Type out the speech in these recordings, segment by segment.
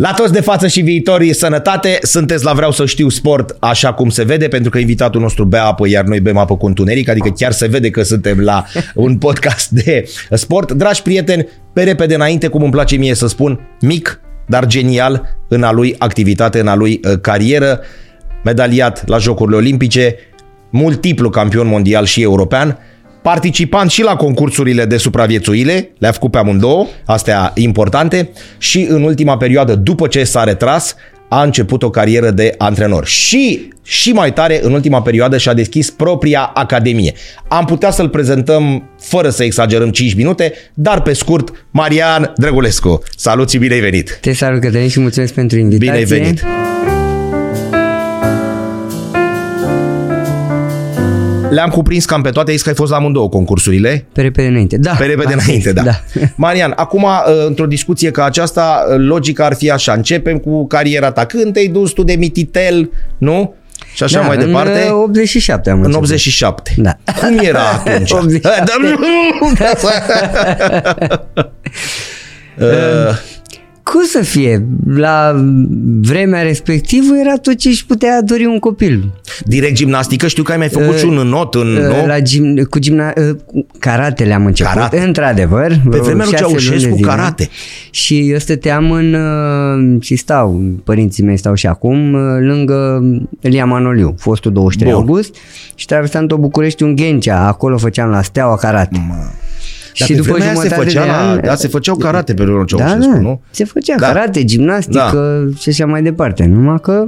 La toți de față și viitorii, sănătate, sunteți la Vreau să știu sport așa cum se vede, pentru că invitatul nostru bea apă, iar noi bem apă cu întuneric, adică chiar se vede că suntem la un podcast de sport. Dragi prieteni, pe repede înainte, cum îmi place mie să spun, mic, dar genial în a lui activitate, în a lui uh, carieră, medaliat la Jocurile Olimpice, multiplu campion mondial și european, participant și la concursurile de supraviețuire, le-a făcut pe amândouă, astea importante, și în ultima perioadă, după ce s-a retras, a început o carieră de antrenor. Și, și mai tare, în ultima perioadă și-a deschis propria academie. Am putea să-l prezentăm fără să exagerăm 5 minute, dar pe scurt, Marian Drăgulescu. Salut și bine ai venit! Te salut, Cătălin, și mulțumesc pentru invitație. Bine ai venit! Le-am cuprins cam pe toate, ai zis că ai fost la amândouă concursurile. Pe repede înainte, da. Pe repede înainte, da. da. Marian, acum, uh, într-o discuție ca aceasta, uh, logica ar fi așa. Începem cu cariera ta. Când te-ai dus tu de mititel, nu? Și așa da, mai departe. În 87 am În început. 87. Da. Cum era atunci? 87. Uh, Cum să fie? La vremea respectivă era tot ce își putea dori un copil. direct gimnastică, știu că ai mai făcut și un înot în... Uh, nu? La gim, cu gimna, uh, cu karatele am început, Karate. într-adevăr. Pe vreo vremea lui șase luni de Ceaușescu, zile. karate. Și eu stăteam în, uh, și stau, părinții mei stau și acum, uh, lângă Elia Manoliu, fostul 23 Bun. august, și traversam tot București un Ghencea, acolo făceam la Steaua Karate. Dar pe vremea aia se, făcea la, da, se făceau karate pe vremea lui da, Ceaușescu, da, nu? se făcea Da. karate, gimnastică și așa mai departe. Numai că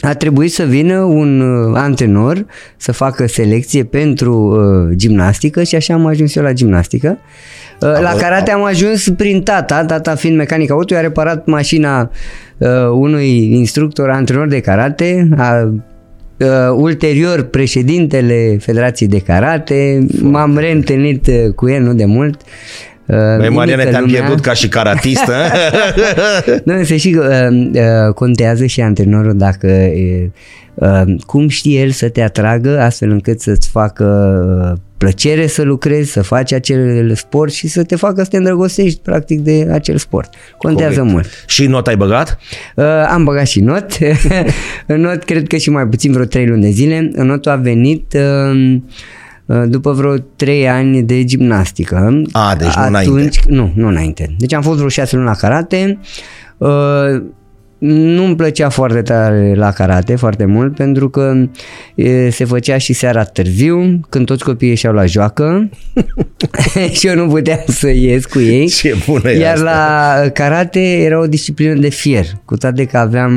a trebuit să vină un uh, antrenor să facă selecție pentru uh, gimnastică și așa am ajuns eu la gimnastică. Uh, la karate am ajuns prin tata, tata fiind mecanic auto, a reparat mașina uh, unui instructor, antrenor de karate, a Uh, ulterior, președintele Federației de Karate, m-am reîntâlnit uh, cu el nu de mult. Uh, Băi, Mariane, imită te-am lumea. pierdut ca și karatistă. Nu, să știi că uh, uh, contează și antrenorul dacă uh, uh, cum știe el să te atragă astfel încât să-ți facă uh, plăcere să lucrezi, să faci acel sport și să te facă să te îndrăgostești practic de acel sport. Contează Corect. mult. și not ai băgat? Uh, am băgat și not. în not cred că și mai puțin vreo 3 luni de zile. În notul a venit uh, uh, după vreo 3 ani de gimnastică. A, deci nu Atunci, înainte. Nu, nu înainte. Deci am fost vreo 6 luni la karate. Uh, nu-mi plăcea foarte tare la karate, foarte mult, pentru că e, se făcea și seara târziu, când toți copiii ieșeau la joacă și eu nu puteam să ies cu ei. Ce bună e Iar asta. la karate era o disciplină de fier, cu toate că aveam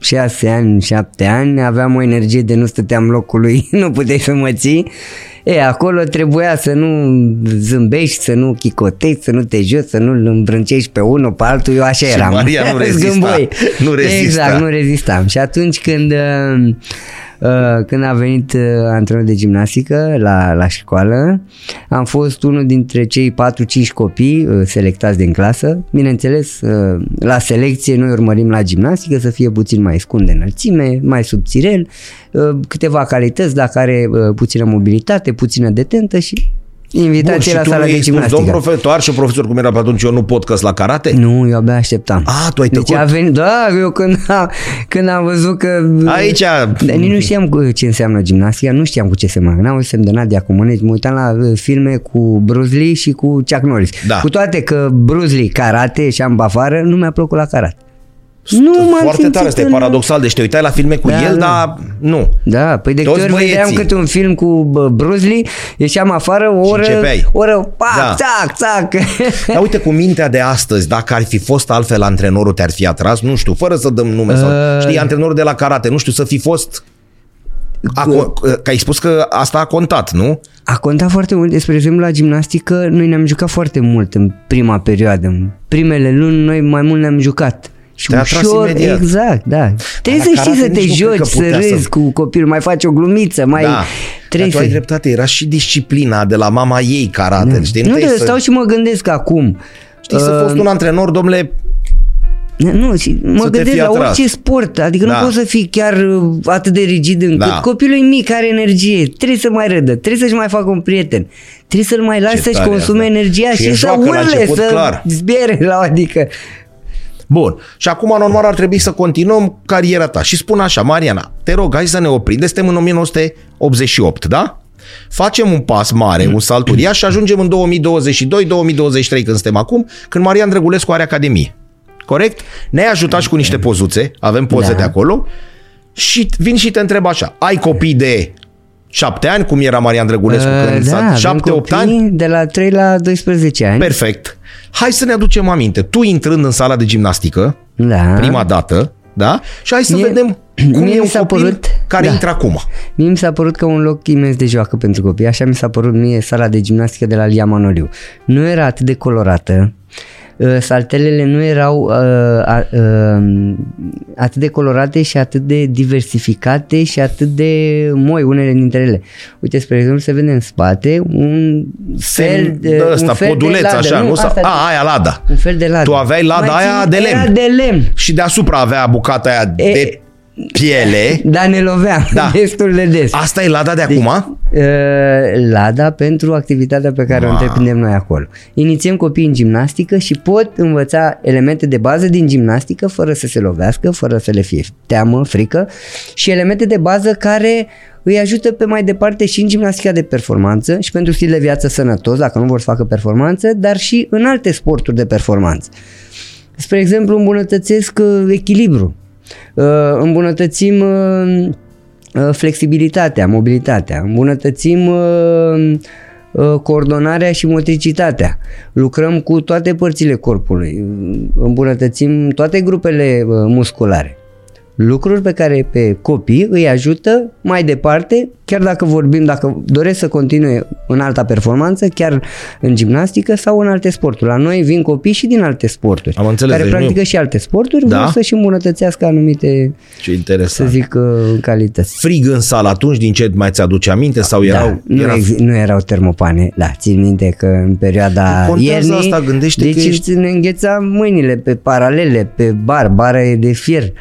6 ani, 7 ani, aveam o energie de nu stăteam locului, nu puteai să mă ții. E, acolo trebuia să nu zâmbești, să nu chicotești, să nu te joci, să nu îl îmbrâncești pe unul, pe altul, eu așa Și eram. Maria nu rezista. Zgâmboi. Nu rezista. Exact, nu rezistam. Și atunci când, uh, uh, când a venit uh, antrenor de gimnastică la, la școală, am fost unul dintre cei 4-5 copii uh, selectați din clasă. Bineînțeles, uh, la selecție noi urmărim la gimnastică să fie puțin mai scund de înălțime, mai subțirel, uh, câteva calități, dacă are uh, puțină mobilitate, puțină detentă și Bun, invitație și la tu sala nu de i-ai spus, gimnastică. domn profesor și profesor cum era pe atunci, eu nu pot că la karate? Nu, eu abia așteptam. A, tu ai Deci tăcut. a venit, da, eu când am, când am văzut că... Aici... Dar nici nu știam cu ce înseamnă gimnastica, nu știam cu ce se mănâncă. N-am auzit semn de Nadia Comăneci, mă uitam la uh, filme cu Bruce Lee și cu Chuck Norris. Da. Cu toate că Bruce Lee karate și am afară, nu mi-a plăcut la karate. Nu m-am Foarte simțit tare, asta e în- paradoxal. Deci te uitai la filme cu Da, el, da. dar nu. Da, păi de Toți câte ori vedeam băieții. câte un film cu bă, Bruce Lee, ieșeam afară o oră, începeai. o oră, pac, Da. țac, țac. Dar uite, cu mintea de astăzi, dacă ar fi fost altfel antrenorul, te-ar fi atras, nu știu, fără să dăm nume sau... Uh. Știi, antrenorul de la karate, nu știu, să fi fost... A, că ai spus că asta a contat, nu? A contat foarte mult, spre exemplu la gimnastică, noi ne-am jucat foarte mult în prima perioadă. În primele luni noi mai mult ne-am jucat. Și Te-a atras ușor, imediat. exact, da. Trebuie la să știi karate să te nici nu cred joci, că să putea să- râzi cu copilul, mai faci o glumiță, mai... da. Trebuie Dar tu ai să... dreptate, era și disciplina de la mama ei karate, Da. știi? Nu, te-ai de să, stau și mă gândesc acum. știi, să Uh, fost un antrenor, domnule, Nu, și mă Să te gândesc fii la atras. orice sport, adică Da. nu poți să fii chiar uh, atât de rigid încât Da. copilul e mic, are energie, trebuie să mai râdă, trebuie să-și mai facă un prieten, trebuie să-l mai lași Ce să-și tare consume asta. energia Și și, e să joacă la urle, început, să clar. zbiere la adică. Bun. Și acum, normal, ar trebui să continuăm cariera ta. Și spun așa, Mariana, te rog, hai să ne oprim. Suntem în 1988, da? Facem un pas mare, un salt uriaș și ajungem în 2022-2023 când suntem acum, când Marian Drăgulescu are Academie. Corect? Ne-ai ajutat și cu niște pozuțe, avem poze Da. de acolo și vin și te întreb așa, ai copii de șapte ani, cum era Marian Drăgulescu Uh, când da, s-a avem șapte, opt copii ani? De la 3 la 12 ani. Perfect. Hai să ne aducem aminte. Tu intrând în sala de gimnastică, Da. prima dată, da? Și hai să Mie- vedem cum mie e mi un s-a copil părut- care da. intră acum. Mie mi s-a părut că un loc imens de joacă pentru copii, așa mi s-a părut mie sala de gimnastică de la Lia Manoliu. Nu era atât de colorată, uh, saltelele nu erau uh, a- uh, atât de colorate și atât de diversificate și atât de moi unele dintre ele. Uite, spre exemplu, se vede în spate un fel Semn de, de un ăsta, fel poduleț, de ladă, așa, nu? Sau, Asta- a, aia lada. un fel de ladă. Tu aveai lada Mai aia țin- de lemn. Era de lemn. Și deasupra avea bucata aia E- de piele. Dar ne loveam Da. destul de des. Asta e lada de Deci, acum? uh, Lada pentru activitatea pe care o Ma. întreprindem noi acolo. Inițiem copiii în gimnastică și pot învăța elemente de bază din gimnastică fără să se lovească, fără să le fie teamă, frică și elemente de bază care îi ajută pe mai departe și în gimnastica de performanță și pentru stil de viață sănătos, dacă nu vor să facă performanță, dar și în alte sporturi de performanță. Spre exemplu, îmbunătățesc uh, echilibru, uh, îmbunătățim uh, uh, flexibilitatea, mobilitatea, îmbunătățim uh, uh, coordonarea și motricitatea. Lucrăm cu toate părțile corpului, uh, îmbunătățim toate grupele uh, musculare. Lucruri pe care pe copii îi ajută mai departe, chiar dacă vorbim, dacă doresc să continue în alta performanță, chiar în gimnastică sau în alte sporturi. La noi vin copii și din alte sporturi, Am înțeles, care deci nu- practică și alte sporturi, Da? vor să-și îmbunătățească anumite, Ce să interesant. zic, uh, calități. Frig în sală atunci, din ce mai ți-aduce aminte? Sau erau... da, nu, era... exi- nu erau termopane, da, țin minte că în perioada Contează iernii, asta, gândește deci că ești- ne îngheța mâinile pe paralele, pe bar, bară de fier.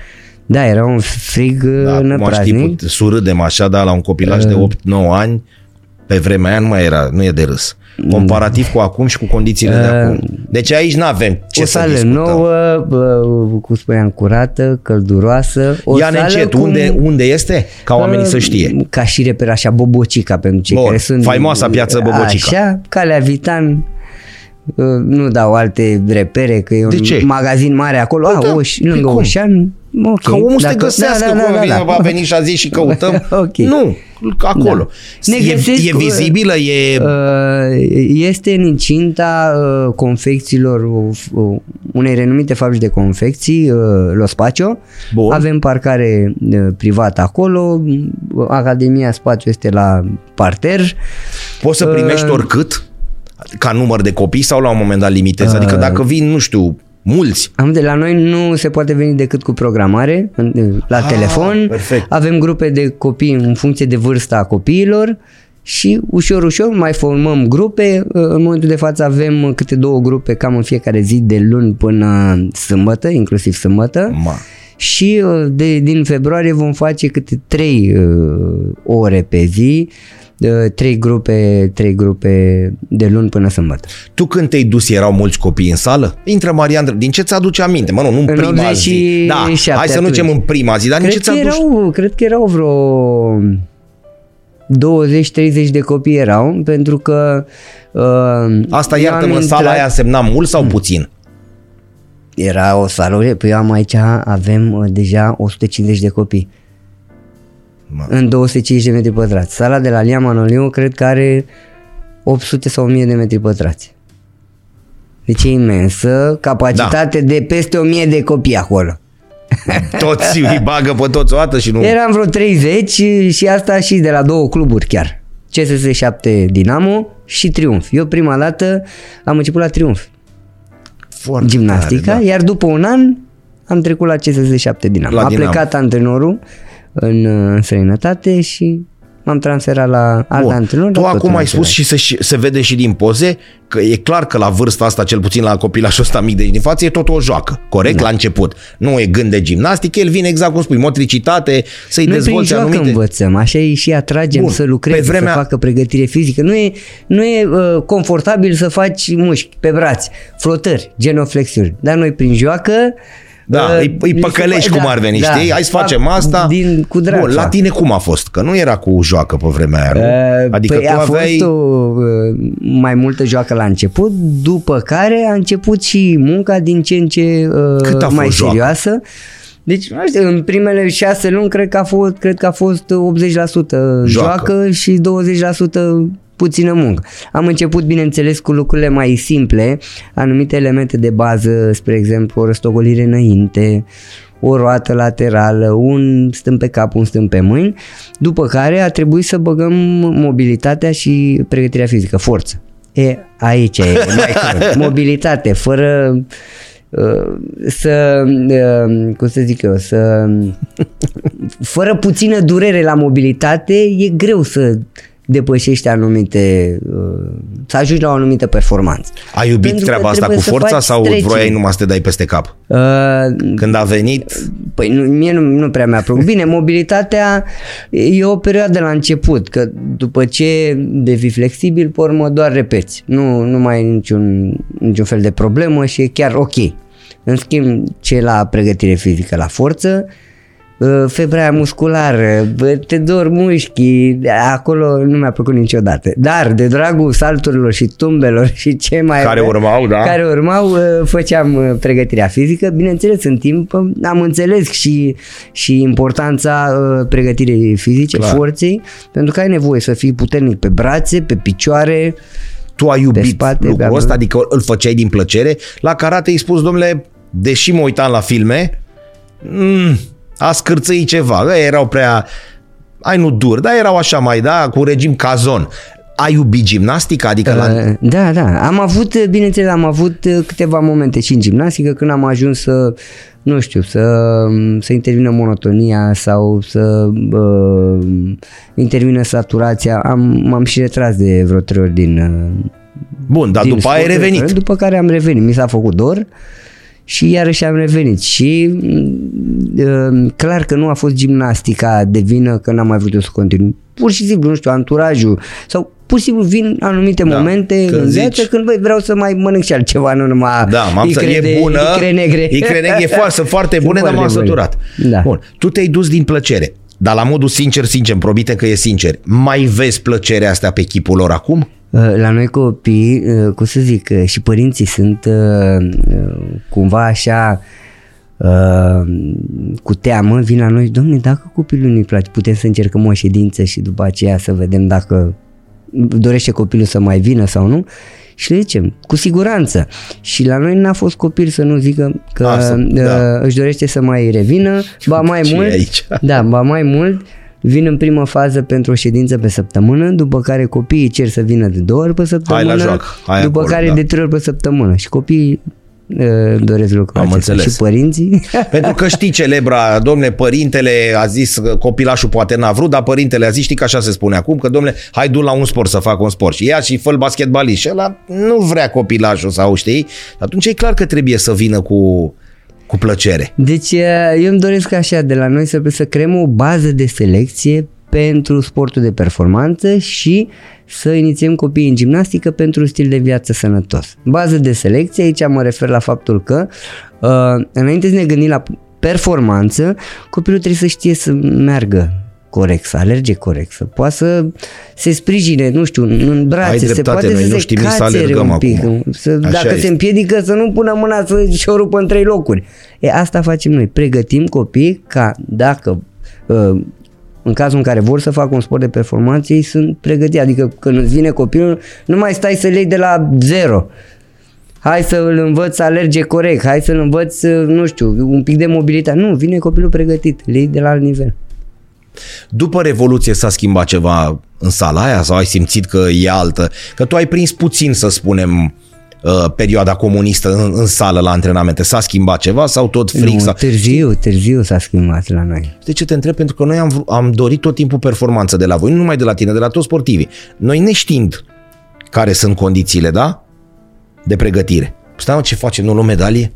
Da, era un frig Da, da, acum știi, năpraznic. put- surâdem așa, dar la un copilaj Uh. de 8-9 ani, pe vremea aia nu mai era, nu e de râs. Comparativ cu acum și cu condițiile de acum. Deci aici nu avem ce Uh. o să sală discutăm. nouă, bă, cum spuneam, curată, călduroasă. O Ia-ne sală încet, cum- unde, unde este? Ca oamenii să știe. Ca și reper așa, Bobocica, pentru cei Bun, care sunt... faimoasa piață Bobocica. Așa, Calea Vitan, uh, nu dau alte repere, că e un De ce? magazin mare acolo, Păi a, da, Oș, păi lângă cum? Oșan, ok. Ca omul să te Dacă- găsească, da, da, cum da, vine, da, va veni și a zis și căutăm. Ok. Nu, acolo. Ne E, găsesc e cu- vizibilă, e... Uh, Este în incinta uh, confecțiilor uh, uh, unei renumite fabrici de confecții, uh, Los Pacio. Bun. Avem parcare uh, privată acolo, uh, Academia Spațiu este la parter. Poți să primești uh, oricât? Ca număr de copii sau la un moment dat limitezi? Adică Uh, dacă vin, nu știu, mulți, Am de la noi nu se poate veni decât cu programare în- la Ah, telefon. perfect. Avem grupe de copii în funcție de vârsta copiilor și ușor, ușor mai formăm grupe. În momentul de față avem câte două grupe cam în fiecare zi de luni până sâmbătă, inclusiv sâmbătă. ma, Și uh, de, din februarie vom face câte trei uh, ore pe zi, uh, trei grupe, trei grupe de luni până sâmbătă. Tu când te-ai dus erau mulți copii în sală? Intră Marian, Dr- din ce ți aduce aminte? Mă, nu, nu în În prima zi. 87 Da, hai să nu atunci. zicem în prima zi, dar din ce Cred ți că, aduce? erau, cred că erau vreo 20-30 de copii erau, pentru că... Uh, Asta eu iartă-mă, am sala intrat- aia însemna mult sau puțin? Era o sală, păi eu am aici, avem uh, deja 150 de copii Mă. în 250 de metri pătrați. Sala de la Lia Manoliu cred că are 800 sau 1000 de metri pătrați. Deci e imensă, capacitate Da. de peste 1000 de copii acolo. Toți îi bagă pe toți o dată și nu... Eram vreo 30 și asta și de la două cluburi chiar. CSS 7 Dinamo și Triumf. Eu prima dată am început la Triumf, Foarte gimnastica, tare, da. iar după un an am trecut la CSS 7 Dinamo. La a Dinamo. plecat antrenorul în, în străinătate și m-am transferat la alt Bun. antrenor. Tu dar tot acum în ai spus același. și se, se vede și din poze că e clar că la vârsta asta, cel puțin la copilașul ăsta mic de din față, e tot o joacă, corect? Da. La început. Nu e gând de gimnastică, el vine exact cum spui, motricitate, să-i Noi prin dezvolți joacă anumite... învățăm, așa îi și atragem Bun. să lucreze, Pe vremea- să facă pregătire fizică. Nu e, nu e uh, confortabil să faci mușchi pe braț, flotări, genoflexiuni. Dar noi prin joacă Da, uh, îi, îi li se păcălești fa- cum da, ar veni, da, știi? Hai să fac facem asta. Din, cu drag. Bun, la fac. tine cum a fost? Că nu era cu joacă pe vremea aia, nu? Uh, Adică păi tu a aveai... fost o uh, mai multă joacă la început, după care a început și munca din ce în ce uh, Cât a fost mai joacă? serioasă. Deci, nu știu, în primele șase luni cred că a fost, cred că a fost 80% joacă, joacă și 20% puțină muncă. Am început, bineînțeles, cu lucrurile mai simple, anumite elemente de bază, spre exemplu, o răstogolire înainte, o roată laterală, un stâmp pe cap, un stâmp pe mâini, după care a trebuit să băgăm mobilitatea și pregătirea fizică, forță. E, aici e mai crud. Mobilitate, fără uh, să, uh, cum să zic eu, să fără puțină durere la mobilitate, e greu să depășești anumite, uh, să ajungi la o anumită performanță. Ai iubit Pentru că treaba asta cu trebuie să forța faci sau stretching. vroiai numai să te dai peste cap? Uh, Când a venit, Păi nu, mie nu, nu prea mi-a plăcut. Bine, mobilitatea e o perioadă la început, că după ce devii flexibil, pe urmă doar repeți. Nu, nu mai ai niciun, niciun fel de problemă și e chiar ok. În schimb, ce la pregătire fizică, la forță, uh, febra aia musculară, bă, te dor mușchii, acolo nu mi-a plăcut niciodată. Dar de dragul salturilor și tumbelor și ce mai Care avea- urmau, da. Care urmau, uh, făceam uh, pregătirea fizică. Bineînțeles, în timp uh, am înțeles și, și importanța uh, pregătirii fizice, Clar. forței, pentru că ai nevoie să fii puternic pe brațe, pe picioare, tu ai iubit spate, lucrul da, ăsta, da. adică îl făceai din plăcere. La karate ai spus, domnule, deși mă uitam la filme, mm, a scârțăi ceva, Ăia erau prea, ai nu dur, dar erau așa mai, da, cu regim cazon. Ai iubit gimnastica? Adică la... Uh, Da, da. Am avut, uh, bineînțeles, am avut uh, câteva momente și în gimnastică când am ajuns să, nu știu, să, să intervină monotonia sau să uh, intervină saturația. Am, m-am și retras de vreo trei ori din, uh, Bun, dar din după aia ai sportul revenit. După care am revenit. Mi s-a făcut dor și iarăși am revenit. Și mm, uh, clar că nu a fost gimnastica de vină că n-am mai vrut eu să continui. Pur și simplu, nu știu, anturajul sau pur și simplu vin anumite Da, momente când în zici- viață când băi, vreau să mai mănânc și altceva, nu numai Da, m-am să, icre e de- bună. icre negre. Icre negre e foarte, sunt foarte Sunt bune, dar m-am foarte bune. săturat. Da. Bun, tu te-ai dus din plăcere. Dar la modul sincer, sincer, îmi promite că e sincer. Mai vezi plăcerea asta pe chipul lor acum? Uh, La noi copii, uh, cum să zic, uh, și părinții sunt uh, uh, cumva așa uh, cu teamă, vin la noi, domne, dacă copilul nu-i place, putem să încercăm o ședință și după aceea să vedem dacă dorește copilul să mai vină sau nu. Și le zicem, cu siguranță. Și la noi n-a fost copil să nu zică că Asta, uh, da. își dorește să mai revină, ba mai Ce e mult, aici? da, ba mai mult, vin în primă fază pentru o ședință pe săptămână, după care copiii cer să vină de două ori pe săptămână, joacă, hai după acolo, care da. de trei ori pe săptămână. Și copiii uh, doresc lucrul Am acesta. înțeles. Și părinții. Pentru că știi celebra, domne, părintele a zis că copilașul poate n-a vrut, dar părintele a zis, știi că așa se spune acum, că domne, hai du la un sport să facă un sport. Și ia și fă basketbalist. Și ăla nu vrea copilașul sau știi? Atunci e clar că trebuie să vină cu, cu plăcere. Deci uh, eu îmi doresc așa de la noi să, să creăm o bază de selecție pentru sportul de performanță și să inițiem copiii în gimnastică pentru un stil de viață sănătos. Bază de selecție, aici mă refer la faptul că uh, înainte să ne gândim la performanță, copilul trebuie să știe să meargă corect, să alerge corect, să poată să se sprijine, nu știu, în brațe, Ai se dreptate, poate noi să nu se știm nici să cațere alergăm un pic, acum. să, Așa dacă este. se împiedică să nu pună mâna să și o rupă în trei locuri. E, asta facem noi, pregătim copii ca dacă uh, în cazul în care vor să facă un sport de performanță, ei sunt pregătiți. Adică când îți vine copilul, nu mai stai să-l iei de la zero. Hai să îl învăț să alerge corect, hai să-l învăț, nu știu, un pic de mobilitate. Nu, vine copilul pregătit, le iei de la alt nivel. După Revoluție s-a schimbat ceva în sala aia sau ai simțit că e altă? Că tu ai prins puțin, să spunem, uh, perioada comunistă în, în sală la antrenamente? S-a schimbat ceva sau tot fric? Nu, sau... târziu, târziu s-a schimbat la noi. De ce te întreb? Pentru că noi am, vr- am dorit tot timpul performanță de la voi, nu numai de la tine, de la toți sportivii. Noi neștiind care sunt condițiile, da? De pregătire. Stai mă, ce facem? Nu luăm medalie?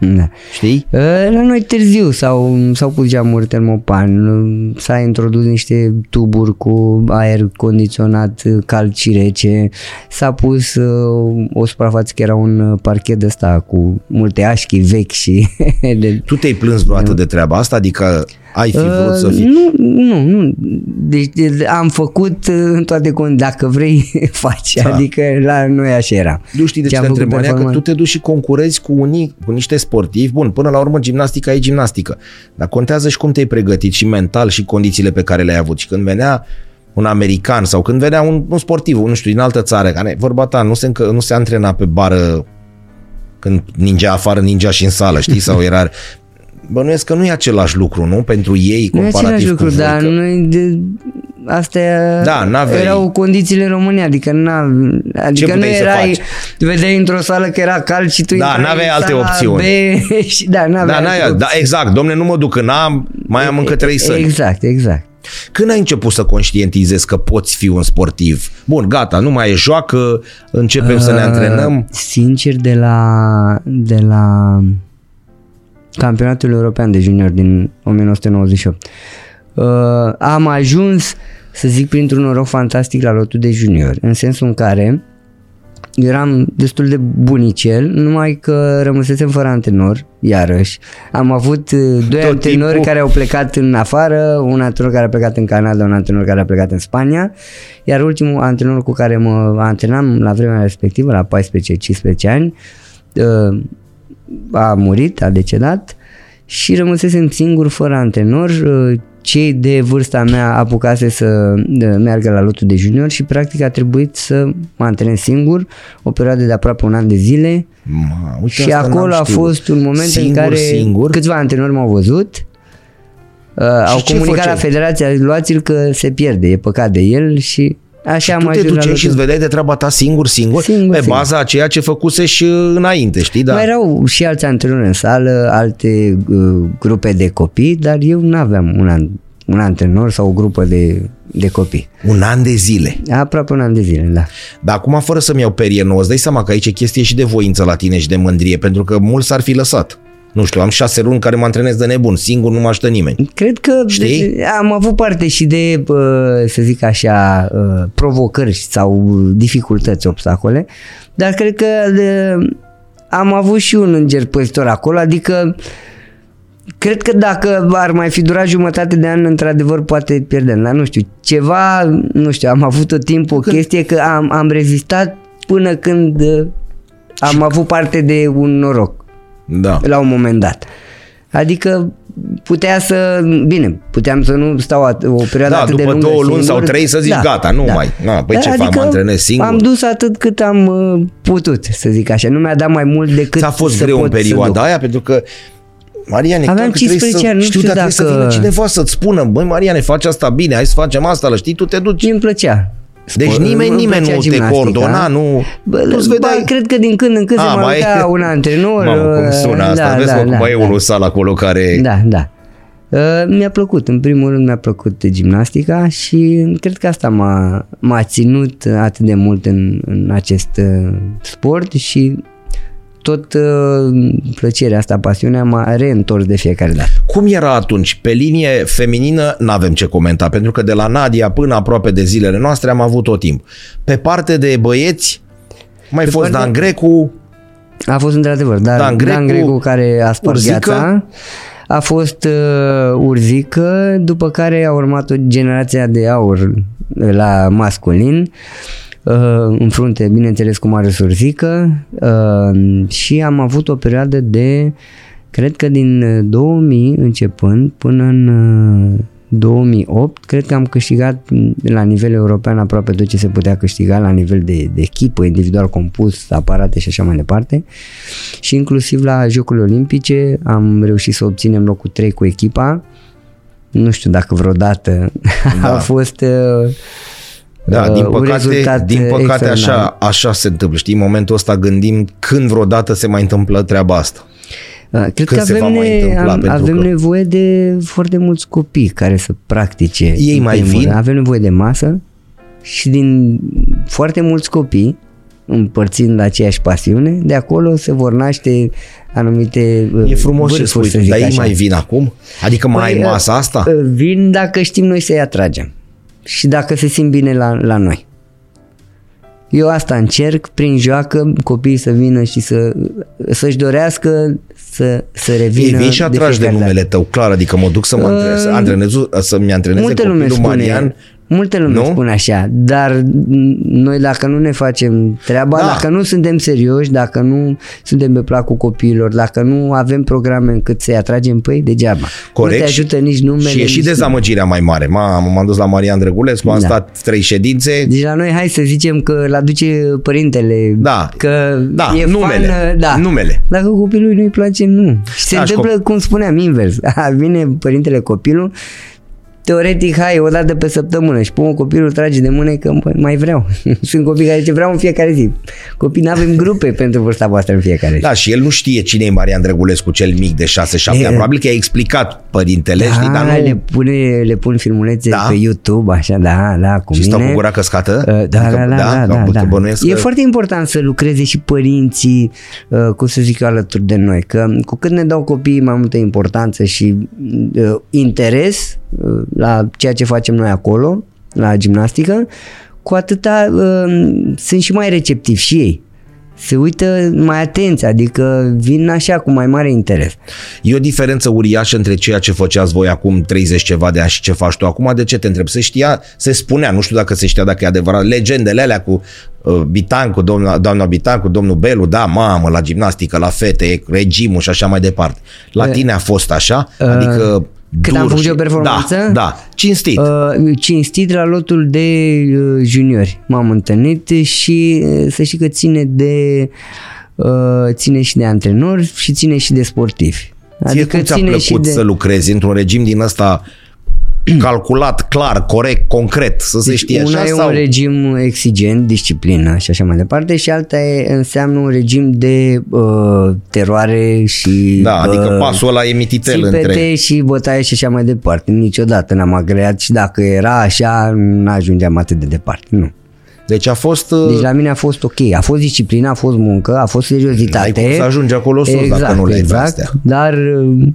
Da. Știi? Uh, La noi târziu s-au, s-au pus geamuri termopan, uh, s-a introdus niște tuburi cu aer condiționat uh, cald și rece, s-a pus uh, o suprafață că era un uh, parchet ăsta cu multe așchi vechi și de, Tu te-ai plâns vreodată de treaba asta? Adică ai fi vrut să fii... Uh, Nu, nu, nu. Deci de- am făcut uh, în toate condiții. Dacă vrei, faci. Da. Adică la noi așa era. Nu știi de ce am te făcut întreb, Maria? Că performanță. tu te duci și concurezi cu, unii, cu niște sportivi. Bun, până la urmă gimnastica e gimnastică. Dar contează și cum te-ai pregătit și mental și condițiile pe care le-ai avut. Și când venea un american sau când venea un, un sportiv, nu știu, din altă țară, care, vorba ta, nu se, încă, nu se antrena pe bară când ningea afară, ningea și în sală, știi? Sau era... Bănuiesc că nu e același lucru, nu? Pentru ei, Nu e comparativ același lucru, cu voi, dar că... noi de, astea Da, n-aveai- erau condițiile în România, adică, n adică nu puteai să erai, faci? vedeai într-o sală că era cald și tu Da, intrai n-aveai în alte sala opțiuni. B și, da, n-aveai Da, alte n-ai, opțiuni. da, exact. Domne, nu mă duc în am, mai am încă trei săli. Exact, exact. Când ai început să conștientizezi că poți fi un sportiv? Bun, gata, nu mai e joacă, începem să ne antrenăm. Uh, Sincer, de la, de la campionatul european de junior din 1998, uh, am ajuns, să zic, printr-un noroc fantastic la lotul de junior, în sensul în care eram destul de bunicel, numai că rămăsesem fără antrenor, iarăși. Am avut uh, doi Tot antrenori timpul. care au plecat în afară, un antrenor care a plecat în Canada, un antrenor care a plecat în Spania, iar ultimul antrenor cu care mă antrenam la vremea respectivă, la 14-15 ani, uh, a murit, a decedat și rămăsesem singur fără antrenor. Uh, Cei de vârsta mea apucase să uh, meargă la lotul de junior și practic a trebuit să mă antrenez singur o perioadă de aproape un an de zile Ma, uite, și asta acolo n-am a știut. fost un moment singur, în care Singur, câțiva antrenori m-au văzut uh, au ce comunicat la făceai? federația, luați-l că se pierde, e păcat de el și așa am tu te ajuns la duceai și lotul. îți vedeai de treaba ta singur, singur, Singur, pe singur. baza a ceea ce făcuse și înainte, știi? Da. Mai erau și alți antrenori în sală, alte uh, grupe de copii, dar eu nu aveam un, an, un antrenor sau o grupă de, de copii. Un an de zile. Aproape un an de zile, da. Dar acum, fără să-mi iau perie nouă, îți dai seama că aici e chestie și de voință la tine și de mândrie, pentru că mulți s-ar fi lăsat. Nu știu, am șase luni care mă antrenez de nebun, singur nu mă ajută nimeni. Cred că Știi? am avut parte și de, uh, să zic așa, uh, provocări sau dificultăți, obstacole, dar cred că de, am avut și un înger păstor acolo, adică cred că dacă ar mai fi durat jumătate de an, într-adevăr, poate pierdem, dar nu știu, ceva, nu știu, am avut tot timpul o chestie că am, am rezistat până când uh, am avut parte de un noroc Da. la un moment dat. Adică putea să, bine, puteam să nu stau at- o perioadă Da, atât de după lungă două luni singur. sau trei să zici, gata, nu mai. Na, păi ce fac, mă antrenez singur? Am dus atât cât am uh, putut, să zic așa. Nu mi-a dat mai mult decât Ți-a fost să greu în pot să perioada duc. aia? Pentru că Mariane, Aveam clar că trebuie 15 să, ani, nu știu, știu dar trebuie să dacă- vină cineva să-ți spună, băi Mariane, faci asta bine, hai să facem asta, la știi, tu te duci. Ce îmi plăcea. Deci Sport- nimeni, îmi nimeni plăcea nu te gimnastica. coordona, nu... Bă, tu îți bă, vedeai... cred că din când în când se A, mai mai- uita un antrenor. Mamă, cum sună uh, asta, vezi mă, cum mai e da. unul sal acolo care... Da, da. Uh, mi-a plăcut, în primul rând mi-a plăcut gimnastica și cred că asta m-a, m-a ținut atât de mult în, în acest uh, sport și tot uh, plăcerea asta, pasiunea m-a reîntors de fiecare dată. Cum era atunci? Pe linie feminină n-avem ce comenta, pentru că de la Nadia până aproape de zilele noastre am avut tot timp. Pe parte de băieți, mai Pe fost parte- Dan Grecu, A fost într-adevăr, dar Dan Dan Grecu, Grecu, Dan Grecu care a spart Urzică. gheața, a fost uh, Urzică, după care a urmat o generația de aur la masculin, uh, în frunte, bineînțeles, cu Marius Urzică uh, și am avut o perioadă de, cred că din uh, 2000 începând până în uh, 2008, cred că am câștigat m, la nivel european aproape tot ce se putea câștiga la nivel de, de echipă, individual compus, aparate și așa mai departe. Și inclusiv la Jocurile Olimpice am reușit să obținem locul 3 cu echipa. Nu știu dacă vreodată Da. a fost uh, Da, uh, din un păcate, rezultat din păcate extraordinar. așa, așa se întâmplă. Știi, în momentul ăsta gândim când vreodată se mai întâmplă treaba asta. Uh, Cred Când că se va avem, mai ne, întâmpla, am, pentru avem că- nevoie de foarte mulți copii care să practice. Ei în mai primul vin? rând. Avem nevoie de masă și din foarte mulți copii împărțind aceeași pasiune, de acolo se vor naște anumite uh, E frumos ce vârfuri, spui, să tu, zic dar ei așa. mai vin acum? Adică mai ai Păi, masa asta? uh, Vin dacă știm noi să-i atragem și dacă se simt bine la, la noi. Eu asta încerc, prin joacă, copiii să vină și să, să-și dorească să, să Ei revină vin și atragi de fiecare dată. numele tău, clar, adică mă duc să mă antrenez, Uh, antrenez să-mi antreneze Multe lume copilul spune, Marian. Multe lume Nu? spune așa, dar noi dacă nu ne facem treaba, Da. dacă nu suntem serioși, dacă nu suntem pe placul copiilor, dacă nu avem programe încât să-i atragem pe ei, degeaba. Corect. Nu te ajută nici numele. Și e și nici- dezamăgirea mai mare. M-am, m-am dus la Marian Drăgulescu, am Da. stat trei ședințe. Deci la noi hai să zicem că îl aduce părintele, Da. că Da, e numele. fan, da. Numele. Dacă copilului nu-i place, nu. Și se Da, și întâmplă, cum spuneam, invers. Vine părintele copilul, teoretic, hai, o dată pe săptămână și pun copilul trage de mână că "Bă, mai vreau. Sunt copii care zice vreau în fiecare zi. Copii nu avem grupe pentru vârsta voastră în fiecare zi. Da, și el nu știe cine e Marian Drăgulescu, cel mic de 6-7 ani. E- Probabil că i-a explicat părintele, știi, dar Da, nu... le, pune, le pun filmulețe Da? pe YouTube, așa, da, da, cu Și mine. stau cu gura căscată? Uh, Da, Adică, da, da, da, că- da, că da. bănuiesc E că- foarte important să lucreze și părinții, uh, cum să zic eu, alături de noi, că cu cât ne dau copiii mai multă importanță și uh, interes uh, la ceea ce facem noi acolo, la gimnastică, cu atâta uh, sunt și mai receptivi și ei. Se uită mai atenți, adică vin așa cu mai mare interes. E o diferență uriașă între ceea ce făceați voi acum 30 ceva de ani și ce faci tu acum. De ce te întreb? Se știa, se spunea, nu știu dacă se știa dacă e adevărat, legendele alea cu uh, Bitancu, doamna, doamna Bitancu, domnul Belu, da, mamă, la gimnastică, la fete, regimul și așa mai departe. La Uh, tine a fost așa? Adică când am dur făcut și- eu performanță? Da, da, cinstit. Uh, cinstit la lotul de uh, juniori m-am întâlnit și uh, să știi că ține de uh, ține și de antrenori și ține și de sportivi. Ție cum ți-a plăcut să lucrezi într-un regim din ăsta calculat, clar, corect, concret, să se știe Deci una așa e sau... un regim exigent, disciplină și așa mai departe și alta e, înseamnă un regim de uh, teroare și Da, adică uh, pasul ăla e mititel țipete între... și bătaie și așa mai departe. Niciodată n-am agreat și dacă era așa, n-ajungeam atât de departe. Nu. Deci a fost... uh, Deci la mine a fost ok. A fost disciplină, a fost muncă, a fost seriozitate. N-ai cum să ajungi acolo sus dacă nu le ai pe exact, astea. Dar uh,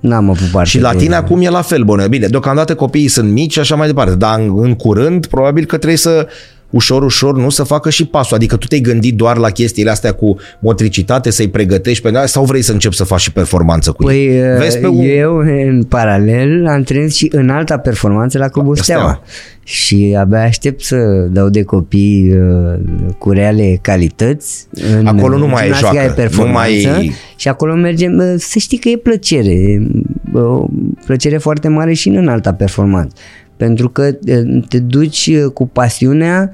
n-am avut parte Și la de- tine acum e la fel, bune. Bine, deocamdată copiii sunt mici și așa mai departe, dar în, în curând probabil că trebuie să ușor, ușor, nu, să facă și pasul. Adică tu te-ai gândit doar la chestiile astea cu motricitate, să-i pregătești pe sau vrei să începi să faci și performanță cu ei? Păi Vezi pe uh, un... eu în paralel antrenez și în alta performanță la Clubul Pe Steaua. Steaua. Și abia aștept să dau de copii uh, cu reale calități. În Acolo nu mai e gimnastica joacă, de performanță nu mai- Și acolo mergem, uh, să știi că e plăcere, e, o plăcere foarte mare și în alta performanță. Pentru că uh, te duci uh, cu pasiunea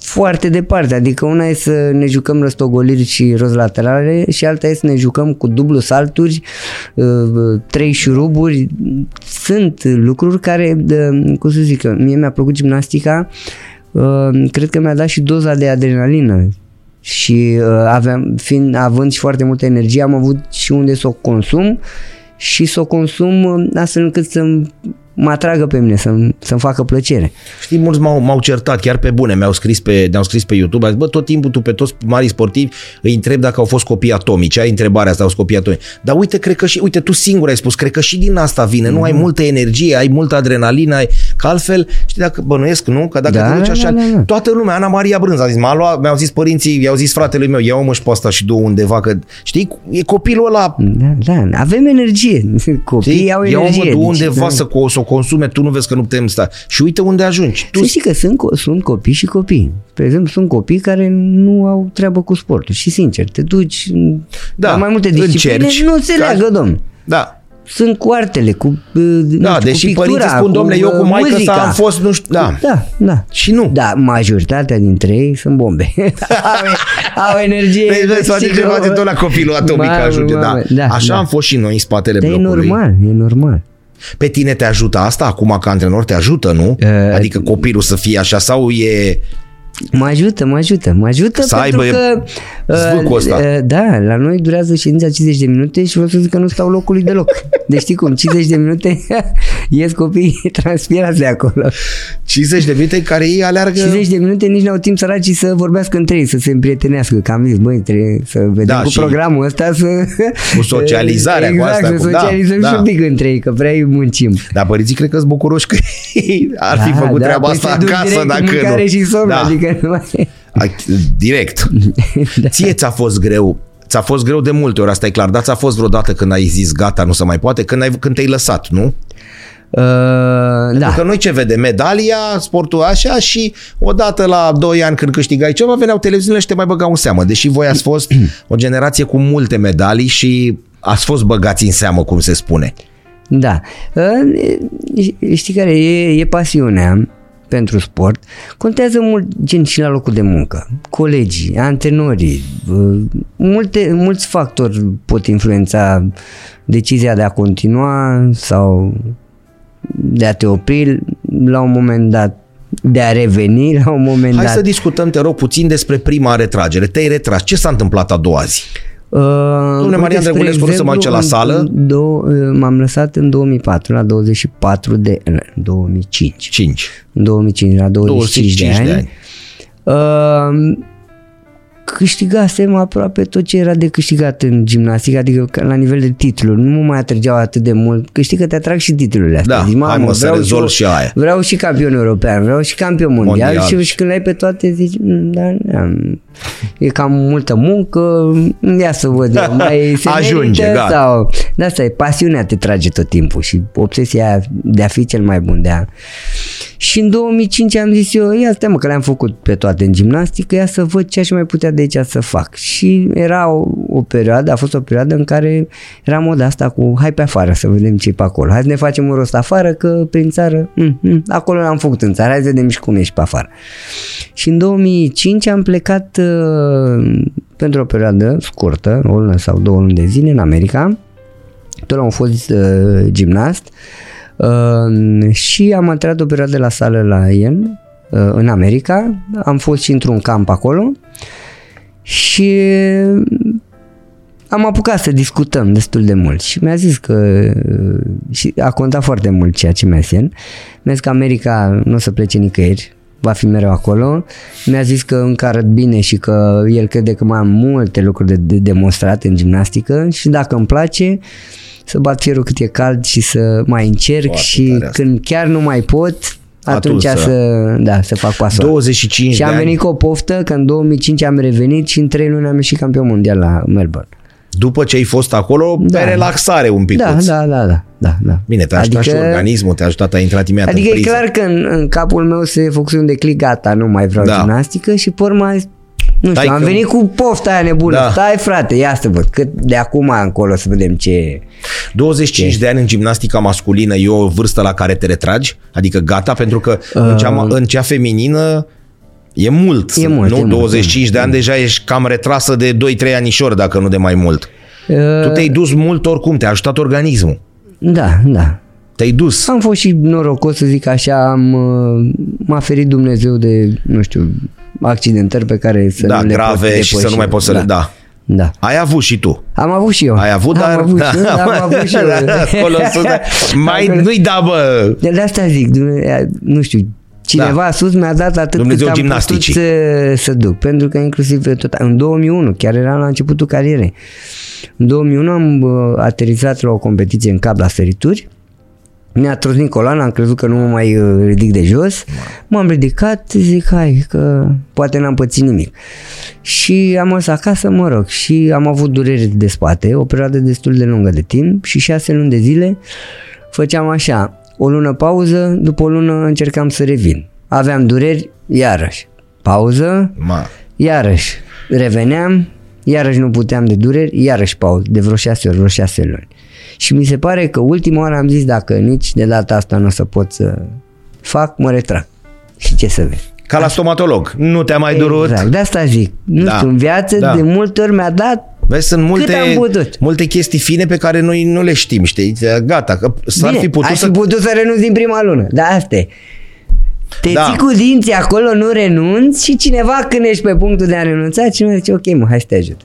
foarte departe, adică una e să ne jucăm răstogoliri și roz laterale și alta e să ne jucăm cu dublu salturi, uh, trei șuruburi. Sunt lucruri care, uh, cum să zic, eu, mie mi-a plăcut gimnastica, uh, cred că mi-a dat și doza de adrenalină și uh, aveam, fiind, având și foarte multă energie, am avut și unde să o consum și să o consum uh, astfel încât să mă atragă pe mine, să-mi, să-mi facă plăcere. Știi, mulți m-au, m-au certat chiar pe bune, mi-au scris pe, ne-au scris pe YouTube, au zis, bă, tot timpul tu pe toți marii sportivi îi întreb dacă au fost copii atomici, ai întrebarea asta, au fost copii atomici. Dar uite, cred că și, uite, tu singur ai spus, cred că și din asta vine, nu ai Mhm. multă energie, ai multă adrenalină, ai, că altfel, știi, dacă bănuiesc, nu? Că dacă Da, te duci da, așa, da, da. toată lumea, Ana Maria Brânz a zis, m-a luat, mi-au zis părinții, i-au zis fratelui meu, ia-o măș și pe asta și du undeva, că, știi, e copilul ăla, Da, da, avem energie. Copiii știi, au ia-o energie. mă, du deci, undeva da. să, co- să o consume, tu nu vezi că nu putem sta. Și uite unde ajungi. Tu Să știi că sunt, co- sunt copii și copii. De exemplu, sunt copii care nu au treabă cu sportul. Și sincer, te duci Da, la mai multe discipline, încerci nu se ca- leagă, domn. Da, Sunt cu artele, cu uh, nu Da, știu, deși cu pictura, părinții spun, domnule, eu cu uh, maică muzica. sa am fost, nu știu, da. Da, da. Și nu. Da, majoritatea dintre ei sunt bombe. au, au energie. Vezi, vezi, face știi ceva că- de tot la copilul atomic Mamă, ajunge, da. mamă, da, Așa da. am fost și noi în spatele Dar e blocului. normal, e normal. Pe tine te ajută asta acum ca antrenor? Te ajută, nu? Uh, adică copilul să fie așa sau e... Mă ajută, mă ajută, mă ajută Să pentru aibă că... zvâcul ăsta. uh, Da, la noi durează ședința 50 de minute și vreau să zic că nu stau locului deloc. Deci știi cum, 50 de minute ies copiii transpirați de acolo. 50 de minute în care ei aleargă... 50 de minute nici n-au timp săracii să vorbească între ei, să se împrietenească. Că am zis, băi, trebuie să vedem Da, da, cu și programul ăsta să... cu socializarea, cu exact, asta, să cu- da, socializăm da. și un pic între ei, că prea îi muncim. Dar părinții cred că sunt bucuroși că ei ar fi Da, făcut da, treaba păi asta se duc acasă direct dacă în mâncare nu. și somn, da. adică nu mai... Ac- Direct. Da. Ție ți-a fost greu Ți-a fost greu de multe ori, asta e clar, dar ți-a fost vreodată când ai zis gata, nu se mai poate, când, ai, când te-ai lăsat, nu? Uh, da. Că noi ce vedem? Medalia, sportul așa și odată la 2 ani când câștigai ceva, veneau televiziunile și te mai băgau în seamă. Deși voi ați fost o generație cu multe medalii și ați fost băgați în seamă, cum se spune. Da. Uh, Știi care e, e pasiunea pentru sport. Contează mult gen și la locul de muncă. Colegii, antrenorii, uh, multe, mulți factori pot influența decizia de a continua sau de a te opri la un moment dat, de a reveni la un moment Hai dat. să discutăm, te rog, puțin despre prima retragere. Te-ai retras. Ce s-a întâmplat a doua zi? Uh, uite, Marian spre Drăgulescu nu se mai duce la în- sală? în Două, uh, m-am lăsat în 2004, la 24 de... în 2005. 5. În 2005, la 25, 25 de ani. Uh, câștigasem aproape tot ce era de câștigat în gimnastică, adică ca- la nivel de titluri. Nu mă mai atrăgeau atât de mult. Că știi că te atrag și titlurile astea. Da, Zici, hai mă să vreau rezolv eu- și aia. Vreau și campion european, vreau și campion mondial, Mondial. Și, și când le ai pe toate zici, "Mm, da, da, e cam multă muncă, ia să văd, eu, mai se Ajunge, merită gata. sau... De asta e, pasiunea te trage tot timpul și obsesia aia de a fi cel mai bun, de a... Și în 2005 am zis eu, ia stai mă, că le-am făcut pe toate în gimnastică, ia să văd ce aș mai putea de aici să fac. Și era o, o perioadă, a fost o perioadă în care era moda asta cu hai pe afară să vedem ce e pe acolo. Hai să ne facem un rost afară, că prin țară, mm, mm, acolo l-am făcut în țară, hai să vedem și cum ești pe afară. Și în 2005 am plecat uh, pentru o perioadă scurtă, o lună sau două luni de zile în America. Tot am fost uh, gimnast uh, și am intrat o perioadă la sală la el uh, în America. Am fost și într-un camp acolo și am apucat să discutăm destul de mult și mi-a zis că uh, și a contat foarte mult ceea ce mi-a zis el. Mi-a zis că America nu o să plece nicăieri, va fi mereu acolo. Mi-a zis că încă arăt bine și că el crede că mai am multe lucruri de, de demonstrat în gimnastică și dacă îmi place să bat fierul cât e cald și să mai încerc Foarte și tare asta. când chiar nu mai pot, atunci, Atunci să- să, da, să fac pasul ăla. 25 Și de am ani. venit cu o poftă că în 2005 am revenit și în 3 luni am ieșit campion mondial la Melbourne. După ce ai fost acolo, Da. pe relaxare un pic. Da, da, da, da, da, da. Bine, te-a ajutat și organismul, te-a ajutat, ai intrat imediat Adică în e priză. clar că în, în capul meu se făcuse un declic, gata, nu mai vreau Da. da. gimnastică și pe urmă, nu știu, Stai am că- venit cu pofta aia nebună. Da. Da. Stai frate, ia să văd, cât de acum încolo să vedem ce... 25 de ani în gimnastica masculină e o vârstă la care te retragi? Adică gata? Pentru că în, cea, ma- în cea feminină e mult. Uh. E mult, nu? e mult, 25 de ani deja ești cam retrasă de 2-3 anișori, dacă nu de mai mult. Uh, Tu te-ai dus mult oricum, te-a ajutat organismul. Da, da. Te-ai dus. Am fost și norocos să zic așa, am, uh, m-a ferit Dumnezeu de, nu știu, accidentări pe care să Da, nu le grave pot și să depăși. nu mai poți să le... Da. Da. Ai avut și tu. Am avut și eu. Ai avut, am dar... Avut și eu, da, am avut și eu. Da, acolo sus, da. mai Acolo- nu-i da, bă! De de asta zic, Dumne- nu știu, cineva Da. sus mi-a dat atât Dumnezeu cât am gimnasticii. putut să, să duc. Pentru că inclusiv tot, în 2001, chiar eram la începutul carierei, în 2001 am uh, aterizat la o competiție în cap la sărituri, mi-a trăznit coloana, am crezut că nu mă mai uh, ridic de jos, m-am ridicat, zic hai că poate n-am pățit nimic. Și am mers acasă, mă rog, și am avut dureri de spate, o perioadă destul de lungă de timp și șase luni de zile făceam așa, o lună pauză, după o lună încercam să revin. Aveam dureri, iarăși. Pauză, Ma. iarăși. Reveneam, iarăși nu puteam de dureri, iarăși pauză, de vreo șase ori, vreo șase luni. Și mi se pare că ultima oară am zis dacă nici de data asta nu o să pot să fac, mă retrag. Și ce să vezi? Ca la stomatolog. Nu te-a mai durut? Exact, de asta zic. Nu Da, știu, în viață da. de multe ori mi-a dat Vezi, sunt multe, am putut. multe chestii fine pe care noi nu le știm, știi? Gata, că s-ar Bine, fi putut ai să... fi putut să renunți din prima lună, da, asta e. Te Da. ții cu dinții acolo, nu renunți și cineva când ești pe punctul de a renunța, cineva zice, ok mă, hai să te ajut.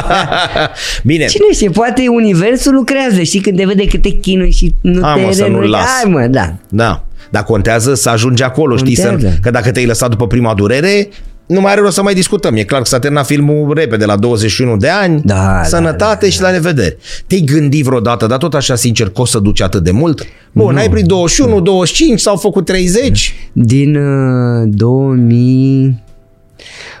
Bine, Cine știe, poate universul lucrează, știi, când te vede cât te chinui și nu Hai, te mă, să nu-l renunți. las. Hai mă, da. da. Dar contează să ajungi acolo, știi? Să, Contează. că dacă te-ai lăsat după prima durere, nu mai are rost să mai discutăm. E clar că s-a terminat filmul repede, la 21 de ani. Da, Sănătate da, și la revedere. Te-ai gândit vreodată, dar tot așa sincer, că o să duci atât de mult? Bun, ai prin 21, 25, s-au făcut 30. Din uh, 2000...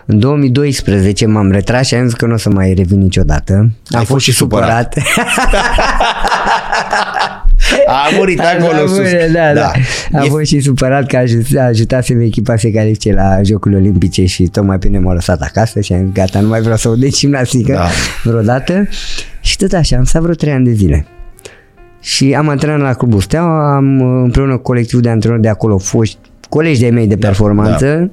În 2012 m-am retras și am zis că nu o să mai revin niciodată. Ai fost și supărat. A murit acolo Da, sus. bune, Da, da. Am E- fost și supărat că ajut- ajutasem echipa să se califice la Jocurile Olimpice și tocmai pe mine m-au lăsat acasă și am zis gata, nu mai vreau să o de gimnastică Da. vreodată. Și tot așa, am stat vreo trei ani de zile. Și am antrenat la Clubul Steaua, am uh, împreună cu colectivul de antrenori de acolo foști colegi de mei de performanță.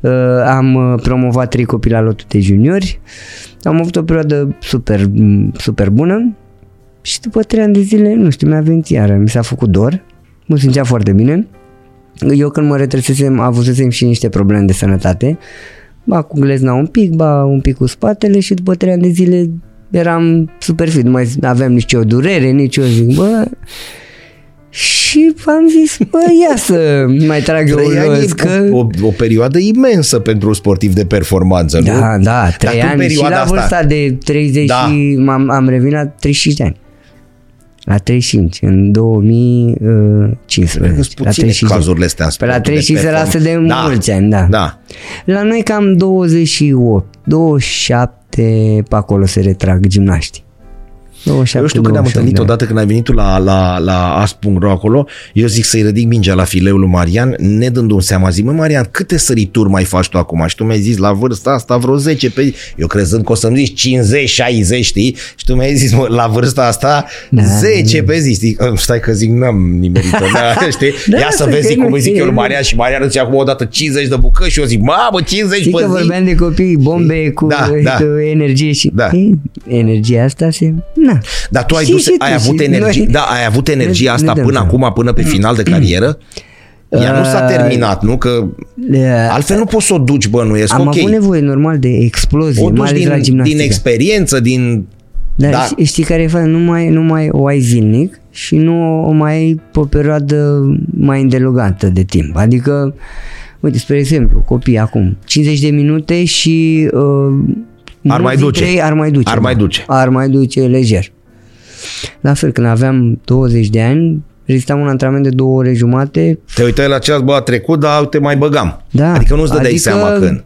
Uh, am uh, promovat trei copii la lotul de juniori. Am avut o perioadă super, m, super bună și după trei ani de zile, nu știu, mi-a venit iară, mi s-a făcut dor, mă simțea foarte bine. Eu când mă retrăsesem, avusesem și niște probleme de sănătate, ba cu glezna un pic, ba un pic cu spatele și după trei ani de zile eram super fit, nu mai aveam nici o durere, nici o zic, bă, și am zis, bă, ia să mai trag eu Trei un ani los, e că... o, o, o perioadă imensă pentru un sportiv de performanță, nu? Da, da, Dar trei tu în ani și perioada la asta- vârsta de 30 Da. și am, am revenit la 35 de ani. La 35, în 2015. Cred că La sunt puține 35 de ani. cazurile astea în Pe la sportul de 35 se lasă de perform- Da. mulți ani, da. Da. La noi cam 28, 27 pe acolo se retrag gimnaștii. 27, Eu știu când am 28 întâlnit de ani. odată când ai venit tu la, la, la as.ro acolo, eu zic să-i ridic mingea la fileul lui Marian, ne dându-mi seama, zic, mă Marian, câte sărituri mai faci tu acum? Și tu mi-ai zis la vârsta asta vreo 10 pe zi. Eu crezând că o să-mi zici 50, 60, știi? Și tu mi-ai zis, mă, la vârsta asta Da, 10 pe zi. Zic, "Ă, stai că zic, n-am nimerit-o. Da, știi? Da, Ia să să vezi, că zic, cum nu îi zic știe, eu lui nu. Marian și Marian îți ia acum odată 50 de bucăți și eu zic, mamă, 50 Știi pe că zi? vorbeam de copii, bombe cu, Da, da. cu energie și Da. Ei, energia asta se... Na. Dar tu ai, Știi dus, și tu ai și avut energie, noi- da, ai avut energia ne- asta ne dăm până seama. acum, până pe final de carieră? Ea nu s-a Uh, terminat, nu? Că Uh, altfel nu poți să o duci bănuiesc, Am ok. avut nevoie normal de explozie, o mai duci ales la din, gimnastică. din experiență, din... Dar Da. da. știi care e faza? Nu mai, nu mai o ai zilnic și nu o mai ai pe o perioadă mai îndelugată de timp. Adică, uite, spre exemplu, copii acum, 50 de minute și uh, Ar mulți mai duce. dintre ei ar mai duce. Ar da. mai duce. Ar mai duce lejer. La fel, când aveam 20 de ani, rezistam un antrenament de două ore jumate, Te uitai la ceas, bă, a trecut, dar te mai băgam. Da. Adică nu-ți dădeai Adică seama când.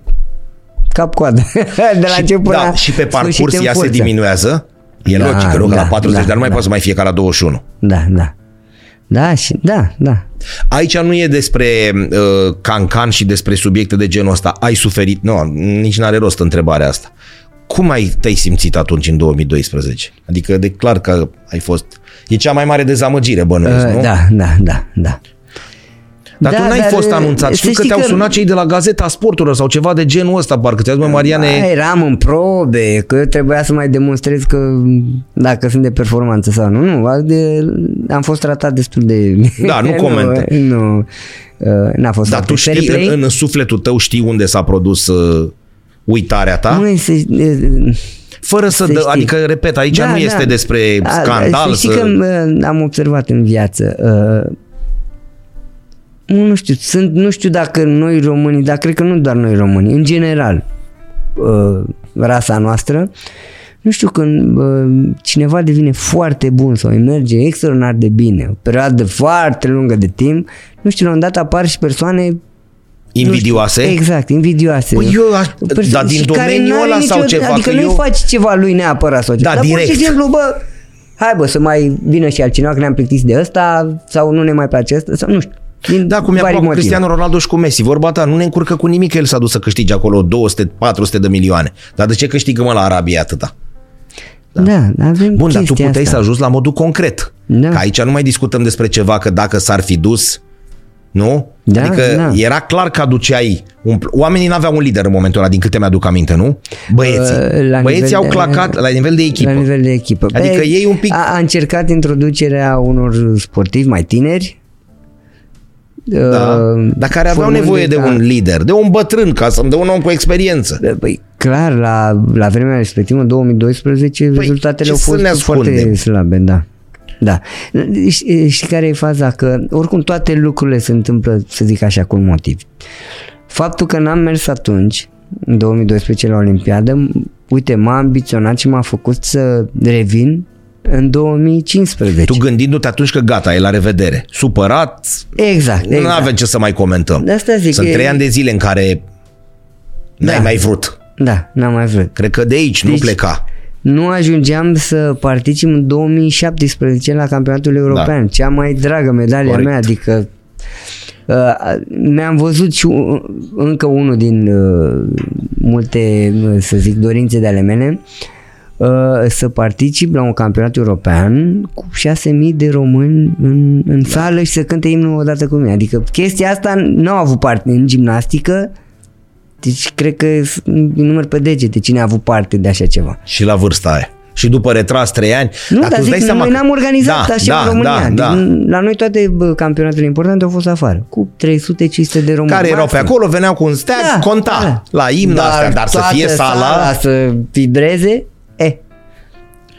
cap-coadă. de la început da, la și pe sfârșit parcurs în ea se forță. diminuează. E Da, logic, nu? Că la da, 40 da, de ani nu mai da. poate să mai fie ca la 21. Da, da. Da, și, da, da. Aici nu e despre uh, cancan și despre subiecte de genul ăsta. Ai suferit? Nu, nici n-are rost întrebarea asta. Cum ai te-ai simțit atunci în 2012? Adică de clar că ai fost... E cea mai mare dezamăgire, bănuiesc, nu? Uh, da, da, da, da. Dar Da, tu n-ai dar, fost uh, anunțat. să Știu că știi te-au că- sunat cei de la Gazeta Sporturilor sau ceva de genul ăsta, parcă ți-a zis, mă, Mariane... Da, eram în probe, că eu trebuia să mai demonstrez că dacă sunt de performanță sau nu. Nu, de, am fost tratat destul de... Da, nu comente. nu, nu, uh, n-a fost Dar tu foarte știi, fair play. în, în sufletul tău știi unde s-a produs uh, uitarea ta? Măi, să, uh, Fără să, să dă, știi. adică, repet, aici Da, nu este da. despre A, scandal. Să știi să... că uh, am observat în viață. Uh, nu știu, sunt, nu știu dacă noi românii, dar cred că nu doar noi români, în general, uh, rasa noastră, nu știu când uh, cineva devine foarte bun sau îi merge extraordinar de bine, o perioadă foarte lungă de timp, nu știu, la un dat apar și persoane Invidioase? Nu știu, exact, invidioase. Păi eu aș- Perso- dar din și care domeniul n-are ăla sau nicio- ceva, Adică că nu-i eu- faci ceva lui neapărat sau ceva. Da, dar pur direct. și simplu, bă, hai bă, să mai vină și altcineva că ne-am plictisit de ăsta sau nu ne mai place ăsta sau nu știu. Din Da, cum e vari acum cu motive. Cristiano Ronaldo și cu Messi. Vorba ta, nu ne încurcă cu nimic că el s-a dus să câștige acolo 200-400 de milioane. Dar de ce câștigă mă la Arabia atâta? Da, da avem Bun, dar tu chestia puteai asta. să ajungi la modul concret. Da. Că aici nu mai discutăm despre ceva că dacă s-ar fi dus, Nu? Da, adică da. era clar că aduceai... Un, oamenii n-aveau un lider în momentul ăla, din câte mi-aduc aminte, nu? Băieții. Uh, la Băieții nivel au de- clacat la nivel de echipă. La nivel de echipă. Adică ei un pic- A, a încercat introducerea unor sportivi mai tineri. Da, uh, dar care aveau formând nevoie de ca- un lider, de un bătrân, ca să de un om cu experiență. Păi, clar, la, la vremea respectivă, în 2012, Păi, rezultatele ce au să fost ne foarte ascundem? slabe, da. Da. Știi, știi care e faza? Că oricum toate lucrurile se întâmplă, să zic așa, cu un motiv. Faptul că n-am mers atunci, în 2012 la Olimpiadă, uite, m-a ambiționat și m-a făcut să revin în 2015. Tu gândindu-te atunci că gata, e la revedere. Supărat, Exact, nu exact. avem ce să mai comentăm. De asta zic, Sunt e- trei ani de zile în care n-ai Da. mai vrut. Da, n-am mai vrut. Cred că de aici nu Deci- pleca. Nu ajungeam să particip în 2017 la campionatul european, cea mai dragă medalia Corect. mea, adică uh, mi-am văzut și un, încă unul din uh, multe, uh, să zic, dorințe de ale mele, uh, să particip la un campionat european cu 6.000 de români în, în Da. sală și să cânte imnul odată cu mine. Adică chestia asta nu au avut parte în gimnastică, deci cred că îi număr pe degete cine a avut parte de așa ceva. Și la vârsta aia. Și după retras trei ani. Nu, dar dar tu îți zic, dai seama noi că- n-am organizat da, așa da, în România. Da, da. Deci, La noi toate bă, campionatele importante au fost afară. Cu 300-500 de români. Care erau pe maxim. acolo, veneau cu un steag, Da, conta da. la imn astea, dar să toată fie sala... sala să vibreze, e,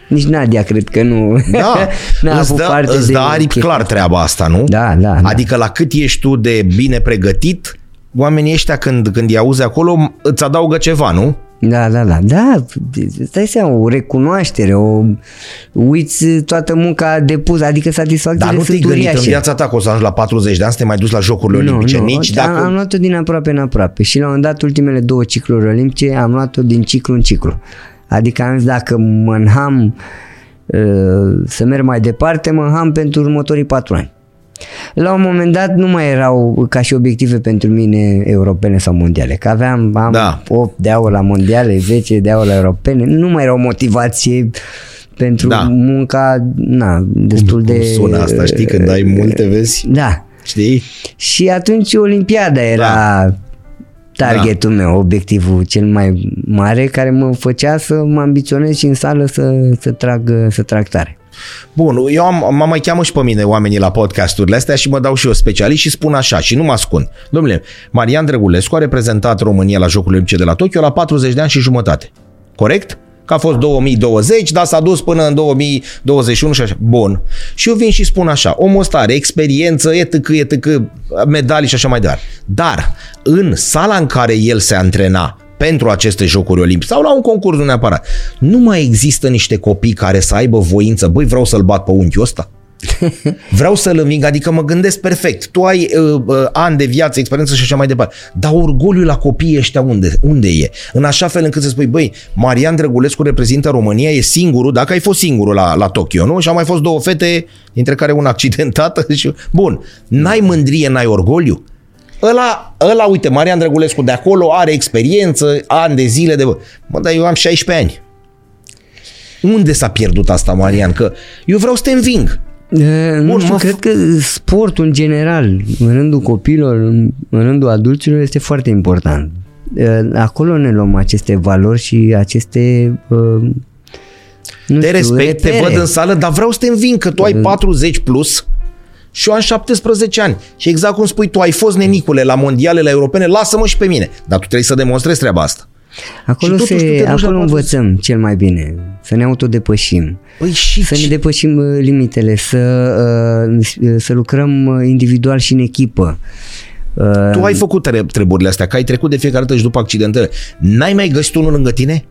nici Nadia cred că nu Da, n-a îți avut dă, parte îți de dă aripi chestia clar asta. treaba asta, nu? Da, da, da. Adică la cât ești tu de bine pregătit, oamenii ăștia când, când îi auzi acolo îți adaugă ceva, nu? Da, da, da, da, îți dai seama, o recunoaștere, o uiți toată munca depusă, adică Dar satisfacțiile nu te-ai sunt gândit în uriașe. viața ta că o să ajungi la 40 de ani să te mai duci la Jocurile Olimpice, nici am, dacă... am luat-o din aproape în aproape și la un moment dat ultimele două cicluri olimpice am luat-o din ciclu în ciclu. Adică am zis dacă mă înham uh, să merg mai departe, mă înham pentru următorii patru ani. La un moment dat nu mai erau ca și obiective pentru mine europene sau mondiale, că aveam am Da. 8 de aur la mondiale, 10 de aur la europene, nu mai era o motivație pentru Da. munca na, destul Cum de... sună asta, știi, când ai multe, vezi? Da, Știi? și atunci Olimpiada era Da. targetul meu, obiectivul cel mai mare care mă făcea să mă ambiționez și în sală să, să, trag, să trag tare. Bun, eu am, mă mai cheamă și pe mine oamenii la podcasturile astea și mă dau și eu specialist și spun așa și nu mă ascund. Domnule, Marian Drăgulescu a reprezentat România la Jocurile Olimpice de la Tokyo la 40 de ani și jumătate. Corect? Că a fost 2020, dar s-a dus până în 2021 și așa. Bun. Și eu vin și spun așa, omul ăsta are experiență, etc., etc., medalii și așa mai departe. Dar în sala în care el se antrena pentru aceste jocuri olimpice sau la un concurs nu neapărat, nu mai există niște copii care să aibă voință, băi, vreau să-l bat pe unchiul ăsta. Vreau să-l înving, adică mă gândesc perfect. Tu ai uh, uh, ani de viață, experiență și așa mai departe. Dar orgoliul la copiii ăștia unde, unde e? În așa fel încât să spui, băi, Marian Drăgulescu reprezintă România, e singurul, dacă ai fost singurul la, la Tokyo, nu? Și au mai fost două fete, dintre care una accidentată. Și... Bun, n-ai mândrie, n-ai orgoliu? Ăla, ăla, uite, Marian Drăgulescu de acolo are experiență, ani de zile de... Mă, dar eu am 16 ani. Unde s-a pierdut asta, Marian? Că eu vreau să te înving. E, nu Bun, știu, mă, cred că sportul în general, în rândul copilor, în, în rândul adulților, este foarte important. E, Acolo ne luăm aceste valori și aceste uh, nu Te știu, respect, te repere. văd în sală, dar vreau să te înving, că tu ai 40 plus și eu am 17 ani. Și exact cum spui, tu ai fost nenicule la mondialele europene, lasă-mă și pe mine. Dar tu trebuie să demonstrezi treaba asta. Acolo, Și totuși tu te se, duci la acolo 40. învățăm cel mai bine, să ne autodepășim, Păi și să ne ce? depășim uh, limitele, să, uh, să lucrăm uh, individual și în echipă. Uh, Tu ai făcut tre- treburile astea, că ai trecut de fiecare dată și după accidentele. N-ai mai găsit unul lângă tine?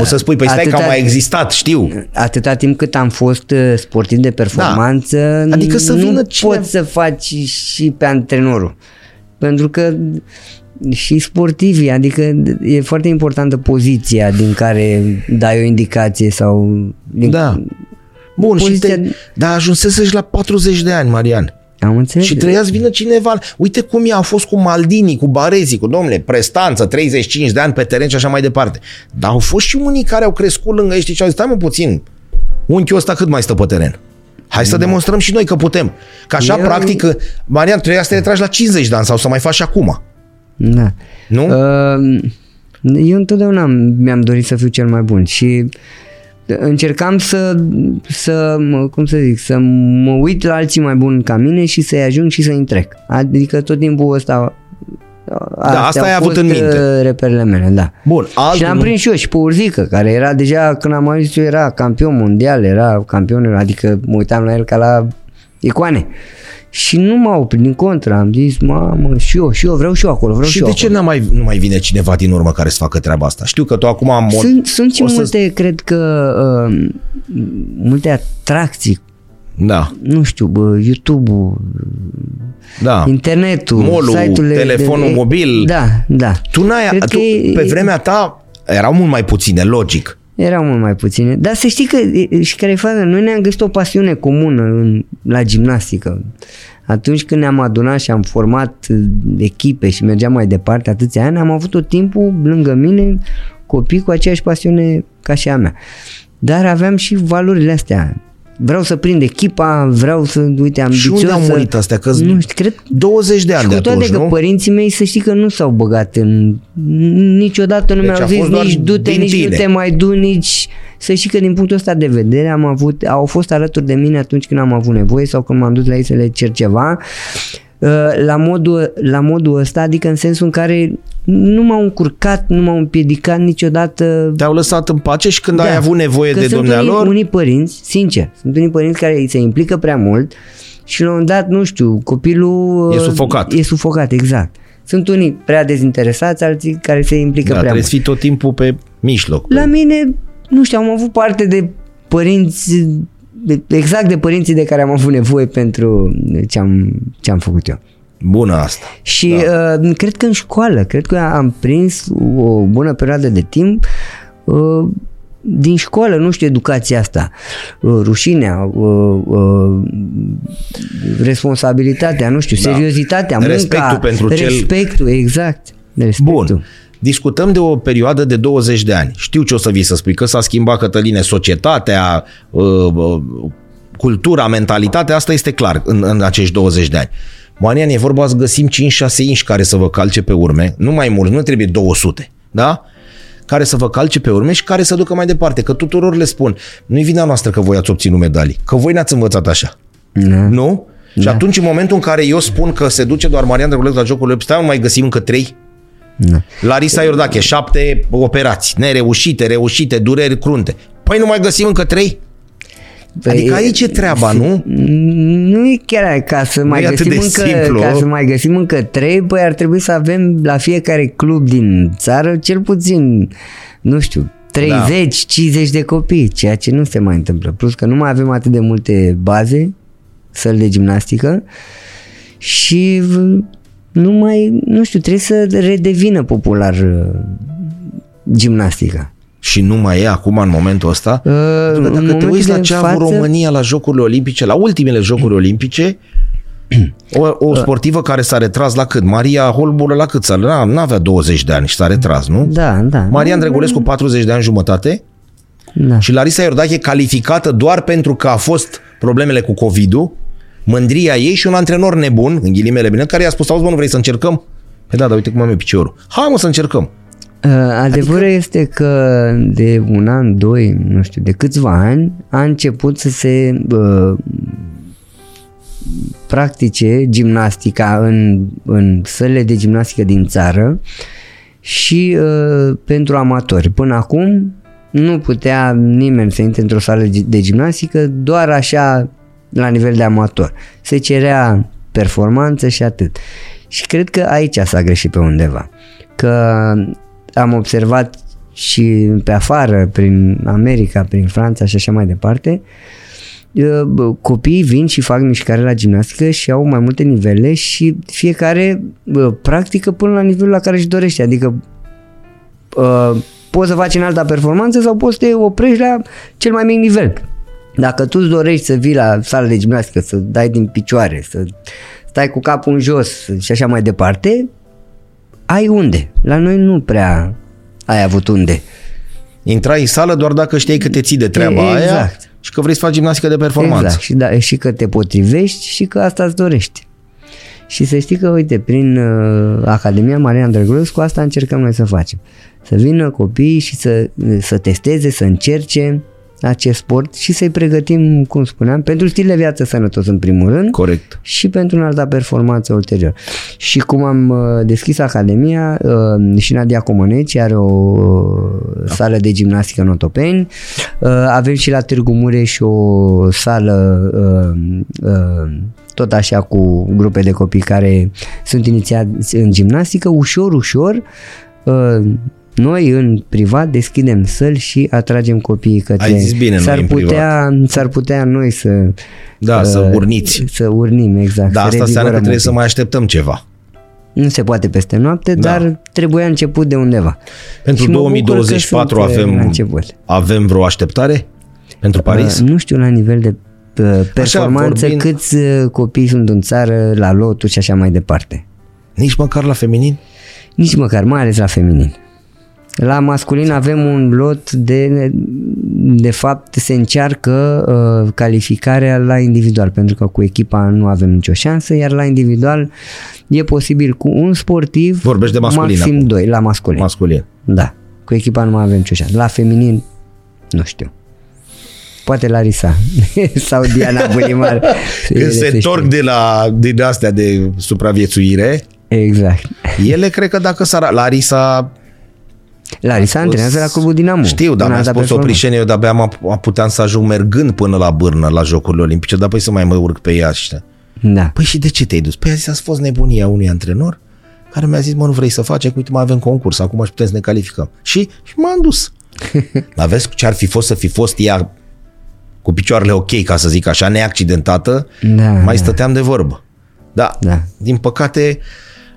O să spui, păi stai că Atâta- am mai existat, știu. Atâta timp cât am fost uh, sportiv de performanță, Da. Adică să nu vină cine- poți să faci și pe antrenorul. Pentru că și sportivii, adică e foarte importantă poziția din care dai o indicație sau... Din, Da. Bun, și Poziția- te, dar ajunsesești la 40 de ani, Marian. Am înțeles. Și treia să vină cineva. Uite cum e, a fost cu Maldini, cu Barezi, cu domnule, prestanță, 35 de ani pe teren și așa mai departe. Dar au fost și unii care au crescut lângă ei, știi, și au zis, stai mă puțin, unchiul ăsta cât mai stă pe teren? Hai să demonstrăm și noi că putem. Că așa, Eu- practic, Marian, trebuia să te retragi la 50 de ani sau să mai faci și acum. Da. Nu? Uh, eu întotdeauna mi-am dorit să fiu cel mai bun și încercam să, să, mă- cum să zic, să mă uit la alții mai buni ca mine și să-i ajung și să-i întrec. Adică tot timpul ăsta astea asta au ai avut fost, în minte. uh, reperele mele, da. Bun, Și altul l-am nu- prins și eu și pe Urzică, care era deja, când am ajuns eu, era campion mondial, era campion, adică mă uitam la el ca la icoane. Și nu m-au oprit, din contră, am zis, mamă, și eu, și eu, vreau și eu acolo, vreau și, Și eu de ce acolo. nu mai, nu mai vine cineva din urmă care să facă treaba asta? Știu că tu acum am... Sunt, sunt și o să- multe, cred că, uh, multe atracții, Da, nu știu, bă, YouTube-ul, da. internetul, Mall-ul, site-urile telefonul de, mobil. Da, da. Tu n-ai... Cred Tu, că e- pe vremea ta erau mult mai puține, logic. Erau mult mai puține. Dar să știi că, e, și care e faza, noi ne-am găsit o pasiune comună în, la gimnastică. Atunci când ne-am adunat și am format uh, echipe și mergeam mai departe atâția ani, am avut tot timpul lângă mine copii cu aceeași pasiune ca și a mea. Dar aveam și valorile astea. Vreau să prind echipa, vreau să, uite, Și ambițios unde au să- murit astea? Că Nu știu, cred 20 de ani și de cu toate atunci, că nu? părinții mei să știi că nu s-au băgat în... Niciodată nu Deci mi-au a zis fost doar nici du-te, din nici tine. nu te mai du, nici... Să știi că din punctul ăsta de vedere am avut, au fost alături de mine atunci când am avut nevoie sau când m-am dus la ei să le cer ceva uh, la modul, la modul ăsta, adică în sensul în care nu m-au încurcat, nu m-au împiedicat niciodată Te-au lăsat în pace și când ai avut nevoie Da. Că de sunt dumnealor... Unii, unii părinți, sincer, sunt unii părinți care se implică prea mult și la un moment dat, nu știu, copilul... E uh, sufocat. E sufocat, exact. Sunt unii prea dezinteresați, alții care se implică Da, prea trebuie să mult. fii tot timpul pe mijloc. La mine, nu știu, am avut parte de părinți, de- exact de părinții de care am avut nevoie pentru ce am, ce am făcut eu. Bună asta. Și da. uh, cred că în școală, cred că am prins o bună perioadă de timp uh, din școală, nu știu, educația asta, uh, rușinea, uh, uh, responsabilitatea, nu știu, Da. seriozitatea, munca, Respectul pentru cel- respectul, exact, respectul. Bun. Discutăm de o perioadă de 20 de ani. Știu ce o să vii să spui, că s-a schimbat, Cătăline, societatea, uh, uh, cultura, mentalitatea, asta este clar în, în acești 20 de ani. Marian, e vorba să găsim 5-6 inși care să vă calce pe urme, nu mai mult, nu trebuie 200, da? care să vă calce pe urme și care să ducă mai departe. Că tuturor le spun, nu-i vina noastră că voi ați obținut medalii, că voi ne-ați învățat așa. Da. Nu? Și atunci, în momentul în care eu spun că se duce doar Marian Drăgulescu la Jocurile Olimpice, stai, mai găsim încă trei? Da. Larisa Iordache, șapte operații, nereușite, reușite, dureri crunte. Păi nu mai găsim încă trei? Păi, Adică aici e treaba, nu? Nu e chiar ca să mai e atât găsim de încă, simplu. ca să mai găsim încă trei, păi ar trebui să avem la fiecare club din țară cel puțin, nu știu, 30, 50 de copii, ceea ce nu se mai întâmplă. Plus că nu mai avem atât de multe baze, săli de gimnastică și v- nu mai, nu știu, trebuie să redevină popular uh, gimnastica. Și nu mai e acum în momentul ăsta. Uh, Pentru că în dacă te momentul uiți la de ce a avut față- România la Jocurile Olimpice, la ultimele Jocuri Olimpice, o, o sportivă care s-a retras la cât? Maria Holbură la cât? S-a, n-avea 20 de ani și s-a retras, nu? Da, da. Marian Drăgulescu 40 de ani jumătate Da. și Larisa Iordache calificată doar pentru că a fost problemele cu COVID-ul, mândria ei și un antrenor nebun, în ghilimele bine, care i-a spus, auzi mă, nu vrei să încercăm? Păi da, dar uite cum am eu piciorul. Hai mă să încercăm. Uh, Adevărul adică... este că de un an, doi, nu știu, de câțiva ani a început să se uh, practice gimnastica în, în sălile de gimnastică din țară și uh, pentru amatori. Până acum nu putea nimeni să intre într-o sală de gimnastică doar așa la nivel de amator. Se cerea performanță și atât. Și cred că aici s-a greșit pe undeva. Că am observat și pe afară, prin America, prin Franța și așa mai departe, uh, bă, copiii vin și fac mișcare la gimnastică și au mai multe nivele și fiecare bă, practică până la nivelul la care își dorește. Adică uh, poți să faci în alta performanță sau poți să te oprești la cel mai mic nivel. Dacă tu îți dorești să vii la sală de gimnastică, să dai din picioare, să stai cu capul în jos și așa mai departe, ai unde. La noi nu prea ai avut unde. Intrai în sală doar dacă știai că te ții de treaba exact. aia și că vrei să faci gimnastică de performanță. Exact, și, da, și că te potrivești și că asta îți dorești. Și să știi că, uite, prin uh, Academia Marian Drăgulescu asta încercăm noi să facem. Să vină copiii și să, să testeze, să încerce acest sport și să-i pregătim, cum spuneam, pentru stil de viață sănătos în primul rând Corect. și pentru un alta performanță ulterior. Și cum am uh, deschis Academia, uh, și Nadia Comăneci are o uh, sală de gimnastică în Otopeni, uh, avem și la Târgu Mureș o sală uh, uh, tot așa cu grupe de copii care sunt inițiați în gimnastică, ușor, ușor, uh, noi în privat deschidem săli și atragem copiii către... Ai zis bine, noi s-ar în putea, s-ar putea noi să... Da, să uh, urniți. Să urnim, exact. Dar să asta înseamnă că revigorăm trebuie un să pic. mai așteptăm ceva. Nu se poate peste noapte, Da. dar trebuia început de undeva. Pentru Și mă bucur că 2024 sunt, uh, la avem, început. avem vreo așteptare pentru Paris? Uh, nu știu la nivel de uh, performanță vorbind- câți uh, copii sunt în țară, la lotul și așa mai departe. Nici măcar la feminin? Nici măcar, mai ales la feminin. La masculin avem un lot de, de fapt se încearcă uh, calificarea la individual, pentru că cu echipa nu avem nicio șansă, iar la individual e posibil cu un sportiv, Vorbești de masculin maxim acum. doi, la masculin. Masculin. Da, cu echipa nu mai avem nicio șansă. La feminin, nu știu. Poate Larisa sau Diana Bulimar. Când Ele se știe. întorc de la, din astea de supraviețuire, Exact. ele cred că dacă s-ar... Larisa Larisa antrenează la clubul Dinamo. Știu, dar În mi-a alta spus o performanță. prișenie, eu de-abia am, am puteam să ajung mergând până la bârnă la Jocurile Olimpice, dar păi să mai mă urc pe ea și Da. Păi și de ce te-ai dus? Păi a zis, a fost nebunia unui antrenor care mi-a zis, mă, nu vrei să faci, că uite, mai avem concurs, acum și putem să ne calificăm. Și, și m-am dus. Dar vezi ce ar fi fost să fi fost ea cu picioarele ok, ca să zic așa, neaccidentată, Da, mai da. stăteam de vorbă. Da, Da. din păcate,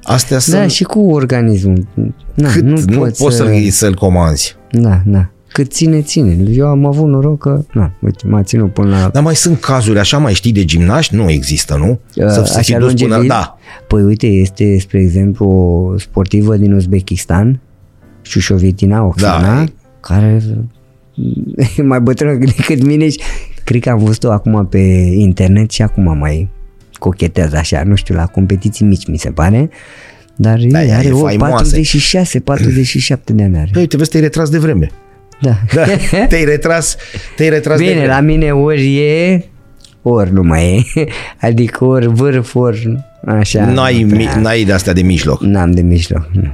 astea Da, sunt și cu organismul. Da, cât nu, nu poți, poți să... să-l, să-l comanzi. Da, da. Cât ține, ține. Eu am avut noroc că, na, uite, m-a ținut până la... Dar mai sunt cazuri, așa mai știi, de gimnaști? Nu există, nu? Uh, fi așa dus longeviv? Da. Păi uite, este, spre exemplu, o sportivă din Uzbekistan, Șușovitina Oxana, Da. care e mai bătrână decât mine și cred că am văzut-o acum pe internet și acum mai cochetează așa, nu știu, la competiții mici mi se pare, dar Da, da, ea are e o faimoasă. 46, 47 de ani are. Păi uite, vezi, te-ai retras de vreme. Da. Da, te-ai retras, te-ai retras de Bine, vreme. la mine ori e, ori nu mai e. Adică ori vârf, ori așa. N-ai, nu mi, prea. n-ai de astea de mijloc. N-am de mijloc, nu.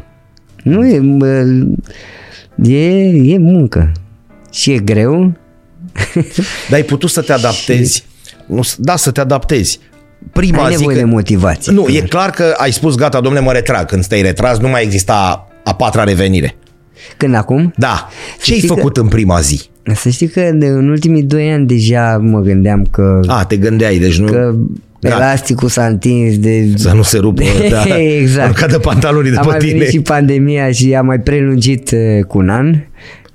Nu e, bă, e, e muncă. Și e greu. Dar ai putut să te adaptezi. Nu, da, să te adaptezi. Prima Ai zi nevoie că... de motivație. Nu, e clar că ai spus, gata, domne, mă retrag. Când te-ai retras, nu mai exista a patra revenire. Când acum? Da. Ce ai știi că- făcut în prima zi? Să știi că de, în ultimii doi ani deja mă gândeam că, A, te gândeai, deci nu... că Da. elasticul s-a întins de... Să nu se rupă, da. exact. Nu cadă pantalonii de a pe mai tine. venit și pandemia și a mai prelungit uh, cu un an,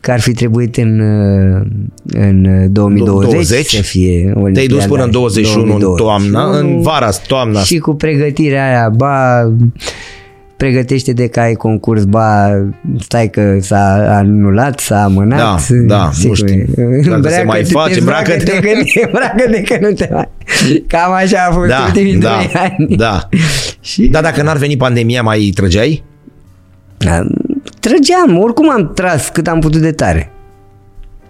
că ar fi trebuit în, uh, în 2020 20? să fie Olimpiada. Te-ai dus până în 21 în toamna, în vara, toamna. Și cu pregătirea aia, ba pregătește-te că ai concurs, ba stai că s-a anulat, s-a amânat. Da, da, nu știu. Dacă se mai Îmbracă-te, face, îmbracă-te îmbracă-te. că, îmbracă-te că nu te mai... Cam așa a fost Da, ultimii da, doi ani. da. Și Dar dacă n-ar veni pandemia, mai trăgeai? Da, Trăgeam, oricum am tras cât am putut de tare.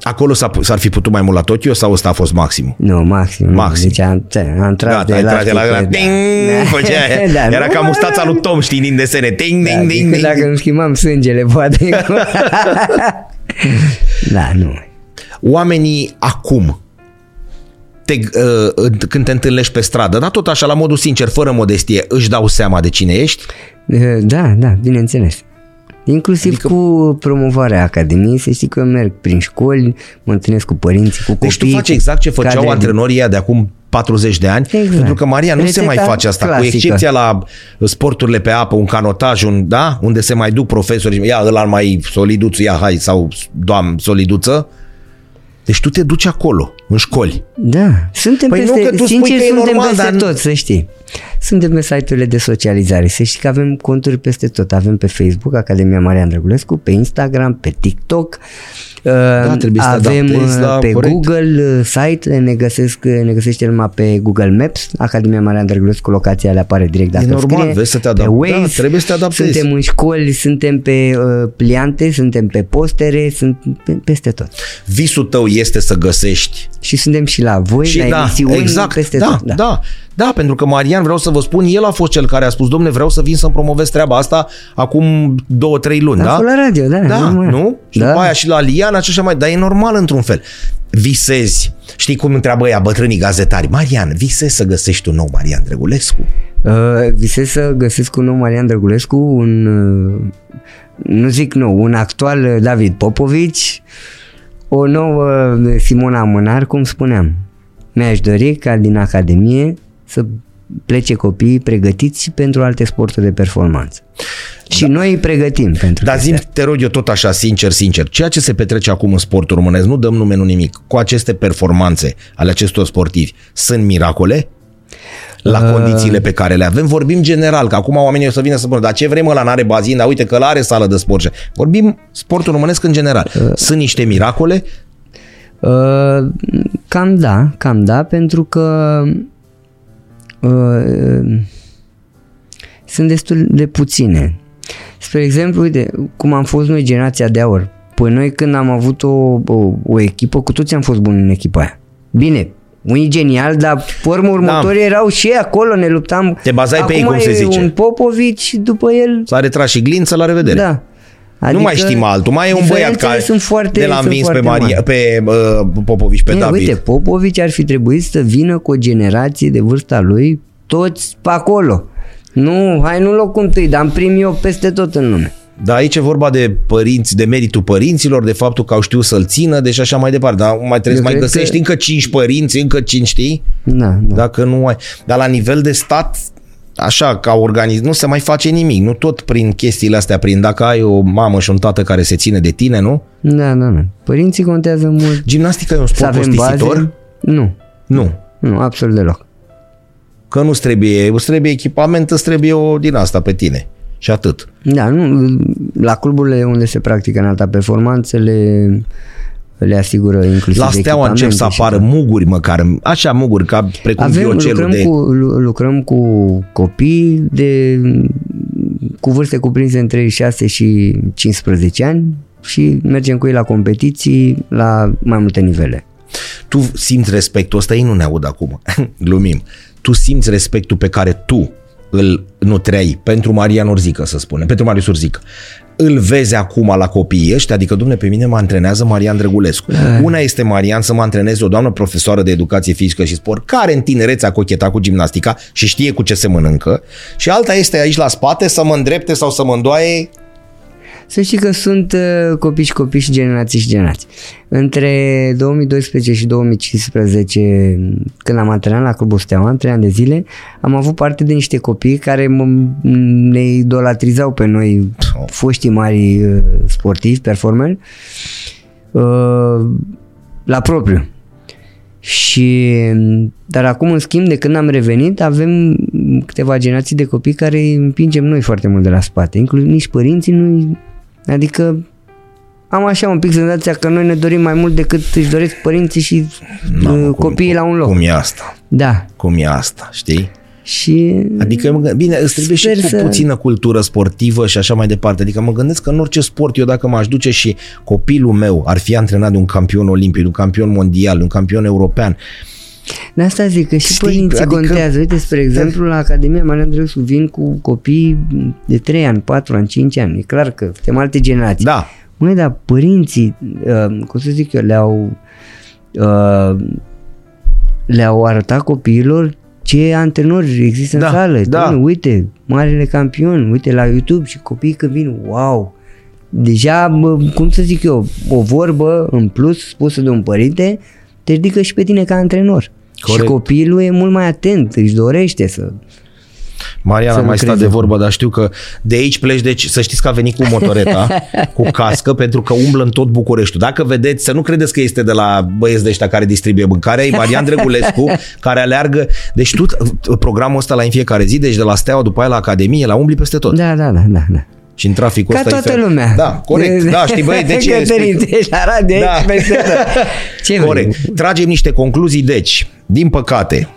Acolo s-a, s-ar fi putut mai mult la Tokyo sau ăsta a fost maxim? Nu, maxim. nu. Maxim. Deci am, ți- am tras Gata, de ai tras elastic. de la, la da. ting, Da. făcea aia. Da, Era nu, ca mustața lui Tom, știi, din desene. Ting, Da, ding, ding, decât ding. dacă îmi schimbam sângele, poate. da, nu. Oamenii acum, te, uh, când te întâlnești pe stradă, dar tot așa, la modul sincer, fără modestie, își dau seama de cine ești? Da, da, bineînțeles. Inclusiv adică... cu promovarea Academiei, să știi că eu merg prin școli, mă întâlnesc cu părinții, cu copii. Deci tu faci exact ce făceau cadre- antrenorii ăia de acum 40 de ani, Exact. pentru că Maria nu se Rețeta mai face asta, clasică. cu excepția la sporturile pe apă, un canotaj, un, da? unde se mai duc profesori, ia ăla mai soliduțu, ia hai, sau doam soliduță. Deci tu te duci acolo, în școli. Da, suntem Păi nu, peste, că tu spui sincer, că e suntem normal, peste dar- tot, să știi. Suntem pe site-urile de socializare, să știi că avem conturi peste tot. Avem pe Facebook Academia Marian Drăgulescu, pe Instagram, pe TikTok, Uh, trebuie să te Avem adaptezi uh, la- pe corect. Google uh, site, ne, găsesc, ne găsește numai pe Google Maps, Academia Marian Drăgulescu, locația le apare direct dacă normal, scrie. vezi să te Pe adap- da, Waze, trebuie să te adaptezi. Suntem în școli, suntem pe uh, pliante, suntem pe postere, sunt pe, peste tot. Visul tău este să găsești Și suntem și la voi, și la da, emisiuni, exact, peste da, tot. da, da, da, pentru că Marian, vreau să vă spun, el a fost cel care a spus, domne, vreau să vin să-mi promovez treaba asta acum două, trei luni, da? Acolo la radio, da. Da, normal. nu? Și Da. după aia și la Liana și așa mai, dar e normal într-un fel. Visezi, știi cum întreabă ea bătrânii gazetari, Marian, visezi să găsești un nou Marian Drăgulescu? Uh, visez să găsesc un nou Marian Drăgulescu, un, uh, nu zic nou, un actual uh, David Popovici, o nouă uh, Simona Amânar, cum spuneam. Mi-aș dori ca din Academie să plece copiii pregătiți și pentru alte sporturi de performanță. Și noi îi pregătim pentru Dar chestia zim, te rog eu tot așa, sincer, sincer, ceea ce se petrece acum în sportul românesc, nu dăm nume, nu nimic, cu aceste performanțe ale acestor sportivi, sunt miracole? La Uh. condițiile pe care le avem. Vorbim general, că acum oamenii o să vină să spună, dar ce vrem ăla n-are bazin, dar uite că ăla are sală de sport. Vorbim sportul românesc în general. Uh. Sunt niște miracole? Uh, cam da, cam da, pentru că uh, sunt destul de puține. Spre exemplu, uite, cum am fost noi generația de aur. Păi noi când am avut o, o, o echipă, cu toți am fost buni în echipa aia. Bine, unii genial, dar pe urmă următorii erau și ei acolo, ne luptam. Da. Te bazai pe ei, Acum cum se e zice. un Popovici, după el, S-a retras și glință, la revedere. da. Nu mai știm altul. Mai e un băiat diferențele care sunt foarte, de l-a sunt învins pe, foarte Maria, mari. pe uh, Popovici, pe Ei, David. Uite, Popovici ar fi trebuit să vină cu o generație de vârsta lui, toți pe acolo. Nu, hai nu locul întâi, dar în primii eu peste tot în lume. Dar aici e vorba de părinți, de meritul părinților, de faptul că au știut să-l țină, deci așa mai departe. Dar mai trebuie Eu să mai cred găsești că- încă cinci părinți, încă cinci, știi? Da, da. Dacă nu ai. Dar la nivel de stat, așa, ca organism, nu se mai face nimic. Nu tot prin chestiile astea, prin dacă ai o mamă și un tată care se ține de tine, nu? Da, da, da. Părinții contează mult. Gimnastica e un Să sport avem costisitor? baze? Nu, Nu. nu, absolut deloc. Că nu-ți trebuie, îți trebuie echipament, îți trebuie o din asta pe tine. Și atât. Da, nu, la cluburile unde se practică în alta performanță le, le asigură inclusiv La steaua încep să echipamente și apară muguri măcar, așa muguri, ca precum Avem, viocelul lucrăm, de... cu, lu- lucrăm cu copii de cu vârste cuprinse între 6 și 15 ani și mergem cu ei la competiții la mai multe nivele. tu simți respectul ăsta, ei nu ne aud acum, glumim, tu simți respectul pe care tu îl nutrei pentru Marian Urzică, să spunem, pentru Marius Urzică. Îl vezi acum la copiii ăștia, adică, domne, pe mine mă antrenează Marian Drăgulescu. Una este, Marian, să mă antreneze o doamnă profesoară de educație fizică și sport, care în tinerețe a cochetat cu gimnastica și știe cu ce se mănâncă, și alta este aici la spate să mă îndrepte sau să mă îndoaie Să știi că sunt uh, copii și copii și generații și generații. Între 2012 și 2015, când am antrenat la Clubul Steaua, în 3 ani de zile, am avut parte de niște copii care mă, ne idolatrizau pe noi, foștii mari uh, sportivi, performeri, uh, la propriu. Și, dar acum, în schimb, de când am revenit, avem câteva generații de copii care îi împingem noi foarte mult de la spate, inclusiv nici părinții nu Adică am așa un pic senzația că noi ne dorim mai mult decât își doresc părinții și Mamă, uh, copiii la un loc. Cum e asta? Da. Cum e asta, știi? Și Adică, mă gând- bine, îți trebuie Sper și cu să- puțină cultură sportivă și așa mai departe. Adică mă gândesc că în orice sport, eu dacă m-aș duce și copilul meu ar fi antrenat de un campion olimpic, de un campion mondial, de un campion european, de asta zic că și Știi, părinții adică- contează. Uite, spre exemplu, la Academia Marian Drăgulescu vin cu copii de 3 ani, 4 ani, 5 ani. E clar că suntem alte generații. da, Măi, dar părinții, uh, cum să zic eu, le-au uh, le-au arătat copiilor ce antrenori există Da, în sală. da. Doamne, uite, marele campion, uite la YouTube și copiii când vin, wow! Deja, bă, cum să zic eu, o vorbă în plus spusă de un părinte te ridică și pe tine ca antrenor. Corect. Și copilul e mult mai atent, își dorește să... Mariana Să mai stat lucreze de cu- vorbă, dar știu că de aici pleci, deci să știți că a venit cu motoreta, cu cască, pentru că umblă în tot Bucureștiul. Dacă vedeți, să nu credeți că este de la băieți de ăștia care distribuie mâncarea, e Marian Drăgulescu, care aleargă, deci tu programul ăsta la în fiecare zi, deci de la Steaua, după aia la Academie, la umbli peste tot. Da, da, da, da. da. Și în traficul Ca ăsta e toată fel. lumea. Da, corect. Da, știi, băi, de ce? Cătălin, tu ești la radio, Da. da. peste tot. Ce Corect. vrei? Tragem niște concluzii. Deci, din păcate,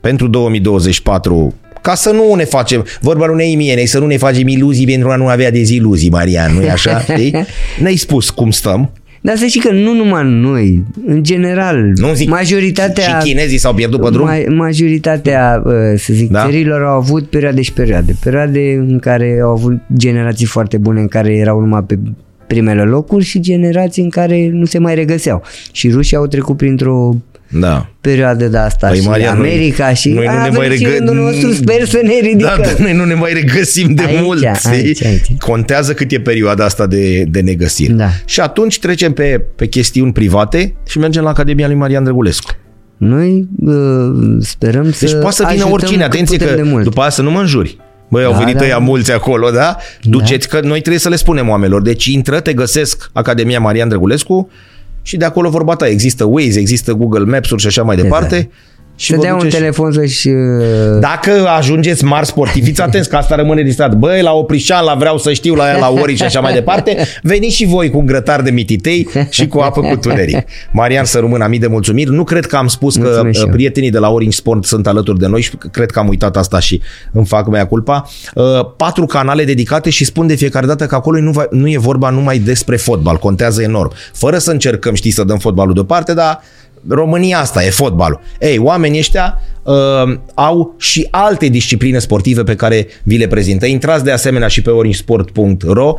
pentru 2024, ca să nu ne facem, vorba lui Unei Mienei, să nu ne facem iluzii pentru a nu avea deziluzii, Marian, nu-i așa? Știi? Ne-ai spus cum stăm. Dar să știi că nu numai noi, în general, Nu zic majoritatea... și chinezii s-au pierdut pe drum. Ma- majoritatea, uh, să zic, Da? da? țărilor au avut perioade și perioade. Perioade în care au avut generații foarte bune, în care erau numai pe primele locuri și generații în care nu se mai regăseau. Și rușii au trecut printr-o Da. perioadă de asta Păi, și Marian, noi- America și noi nu a ne mai venit și regă- rândul nostru, sper să ne ridicăm. Da, dar noi nu ne mai regăsim de Aici, mult. știi? aici, aici. Contează cât e perioada asta de, de negăsire. Da. Și atunci trecem pe, pe chestiuni private și mergem la Academia lui Marian Drăgulescu. Noi uh, sperăm Deci să poate să vină ajutăm oricine. cât Atenție putem că de mult. după aia să nu mă înjuri. Băi, au Da, venit da, ăia da. mulți acolo, da? Duceți că noi trebuie să le spunem oamenilor. Deci intră, te găsesc Academia Marian Drăgulescu și de acolo vorba ta. Există Waze, există Google Maps-uri și așa mai departe. Și Să vă dea un duceți- telefon să-și... uh, Dacă ajungeți mari sportivi, fiți atenți că asta rămâne distrat. Băi, la Oprișan, la Vreau să știu, la, la Ori și așa mai departe, veniți și voi cu un grătar de mititei și cu apă cu tuneric. Marian să rămână mii de mulțumiri. Nu cred că am spus că Mulțumesc și uh, eu. prietenii de la Orange Sport sunt alături de noi și cred că am uitat asta și îmi fac mea culpa. Uh, Patru canale dedicate și spun de fiecare dată că acolo nu, va, nu e vorba numai despre fotbal, contează enorm. Fără să încercăm, știi, să dăm fotbalul deoparte, dar România asta e fotbalul. Ei, oamenii ăștia uh, au și alte discipline sportive pe care vi le prezintă. Intrați de asemenea și pe oringsport.ro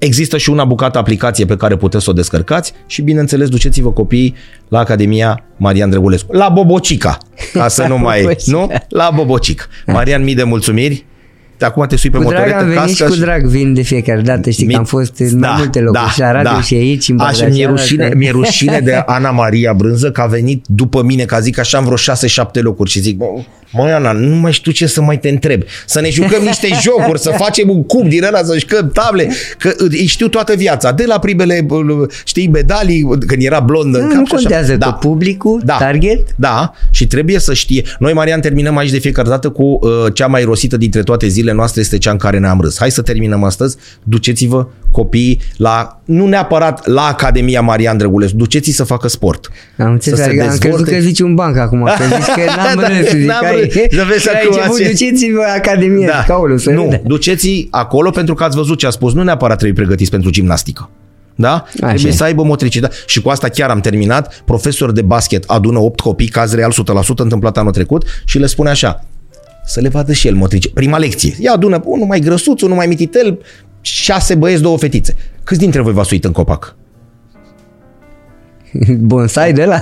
Există și una bucată aplicație pe care puteți să o descărcați și bineînțeles duceți-vă copiii la Academia Marian Drăgulescu. La Bobocica, ca să nu mai... Bobocica. nu? La Bobocic. Marian, mii de mulțumiri. De acum te sui pe Cu drag motoretă, am venit și cască cu drag vin de fiecare dată, știi Mi- că am fost în mai multe locuri și la radio și aici, în Așa, Bădra mi-e cealaltă. rușine, mi-e rușine de Ana Maria Brânză că a venit după mine, ca zic așa, am vreo 6-7 locuri și zic, "Bă, măi Ana, nu mai știu ce să mai te întreb. Să ne jucăm niște jocuri, să facem un cub din ăla, să jucăm table, că îi știu toată viața, de la primele, știi, medalii, când era blondă în Nu, cap nu și așa. contează că publicul, target, Da, și trebuie să știe. Noi, Marian, terminăm aici de fiecare dată cu uh, cea mai rosită dintre toate zilele noastre, este cea în care ne-am râs. Hai să terminăm astăzi. Duceți-vă copiii la, nu neapărat la Academia Marian Drăgulescu, duceți-i să facă sport. Am înțeles, Să se adică am crezut dezvolte. că zici un banc acum, că zici că n-am Da, râs, zic n-am că ai, râs. Să vezi că ai acum început, ce- duceți-vă Academie, da. caulul, să nu, râde. duceți acolo pentru că ați văzut ce a spus. Nu neapărat trebuie pregătiți pentru gimnastică. Da? Trebuie e. să aibă motricitate. Și cu asta chiar am terminat. Profesor de basket adună 8 copii, caz real 100% întâmplat anul trecut și le spune așa, să le vadă și el motrice. Prima lecție. Ia adună unul mai grăsuț, unul mai mititel, șase băieți, două fetițe. Câți dintre voi v-ați uitat în copac? Bonsai de la.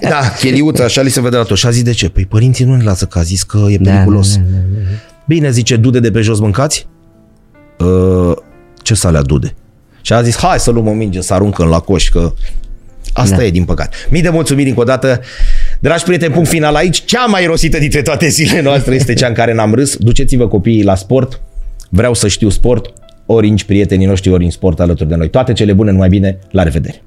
Da, cheliuță, așa li se vede la tot. Și a zis de ce? Păi părinții nu ne lasă că a zis că e Da, periculos. da, da, da, Bine, zice, dude de pe jos mâncați? Uh, ce să alea dude? Și a zis, hai să luăm o minge, să aruncăm la coș, că asta Da. e din păcat. Mii de mulțumiri încă o dată. Dragi prieteni, punct final aici. Cea mai rosită dintre toate zilele noastre este cea în care n-am râs. Duceți-vă copiii la sport. Vreau să știu sport. Orange, prietenii noștri Orange Sport alături de noi. Toate cele bune, numai bine. La revedere!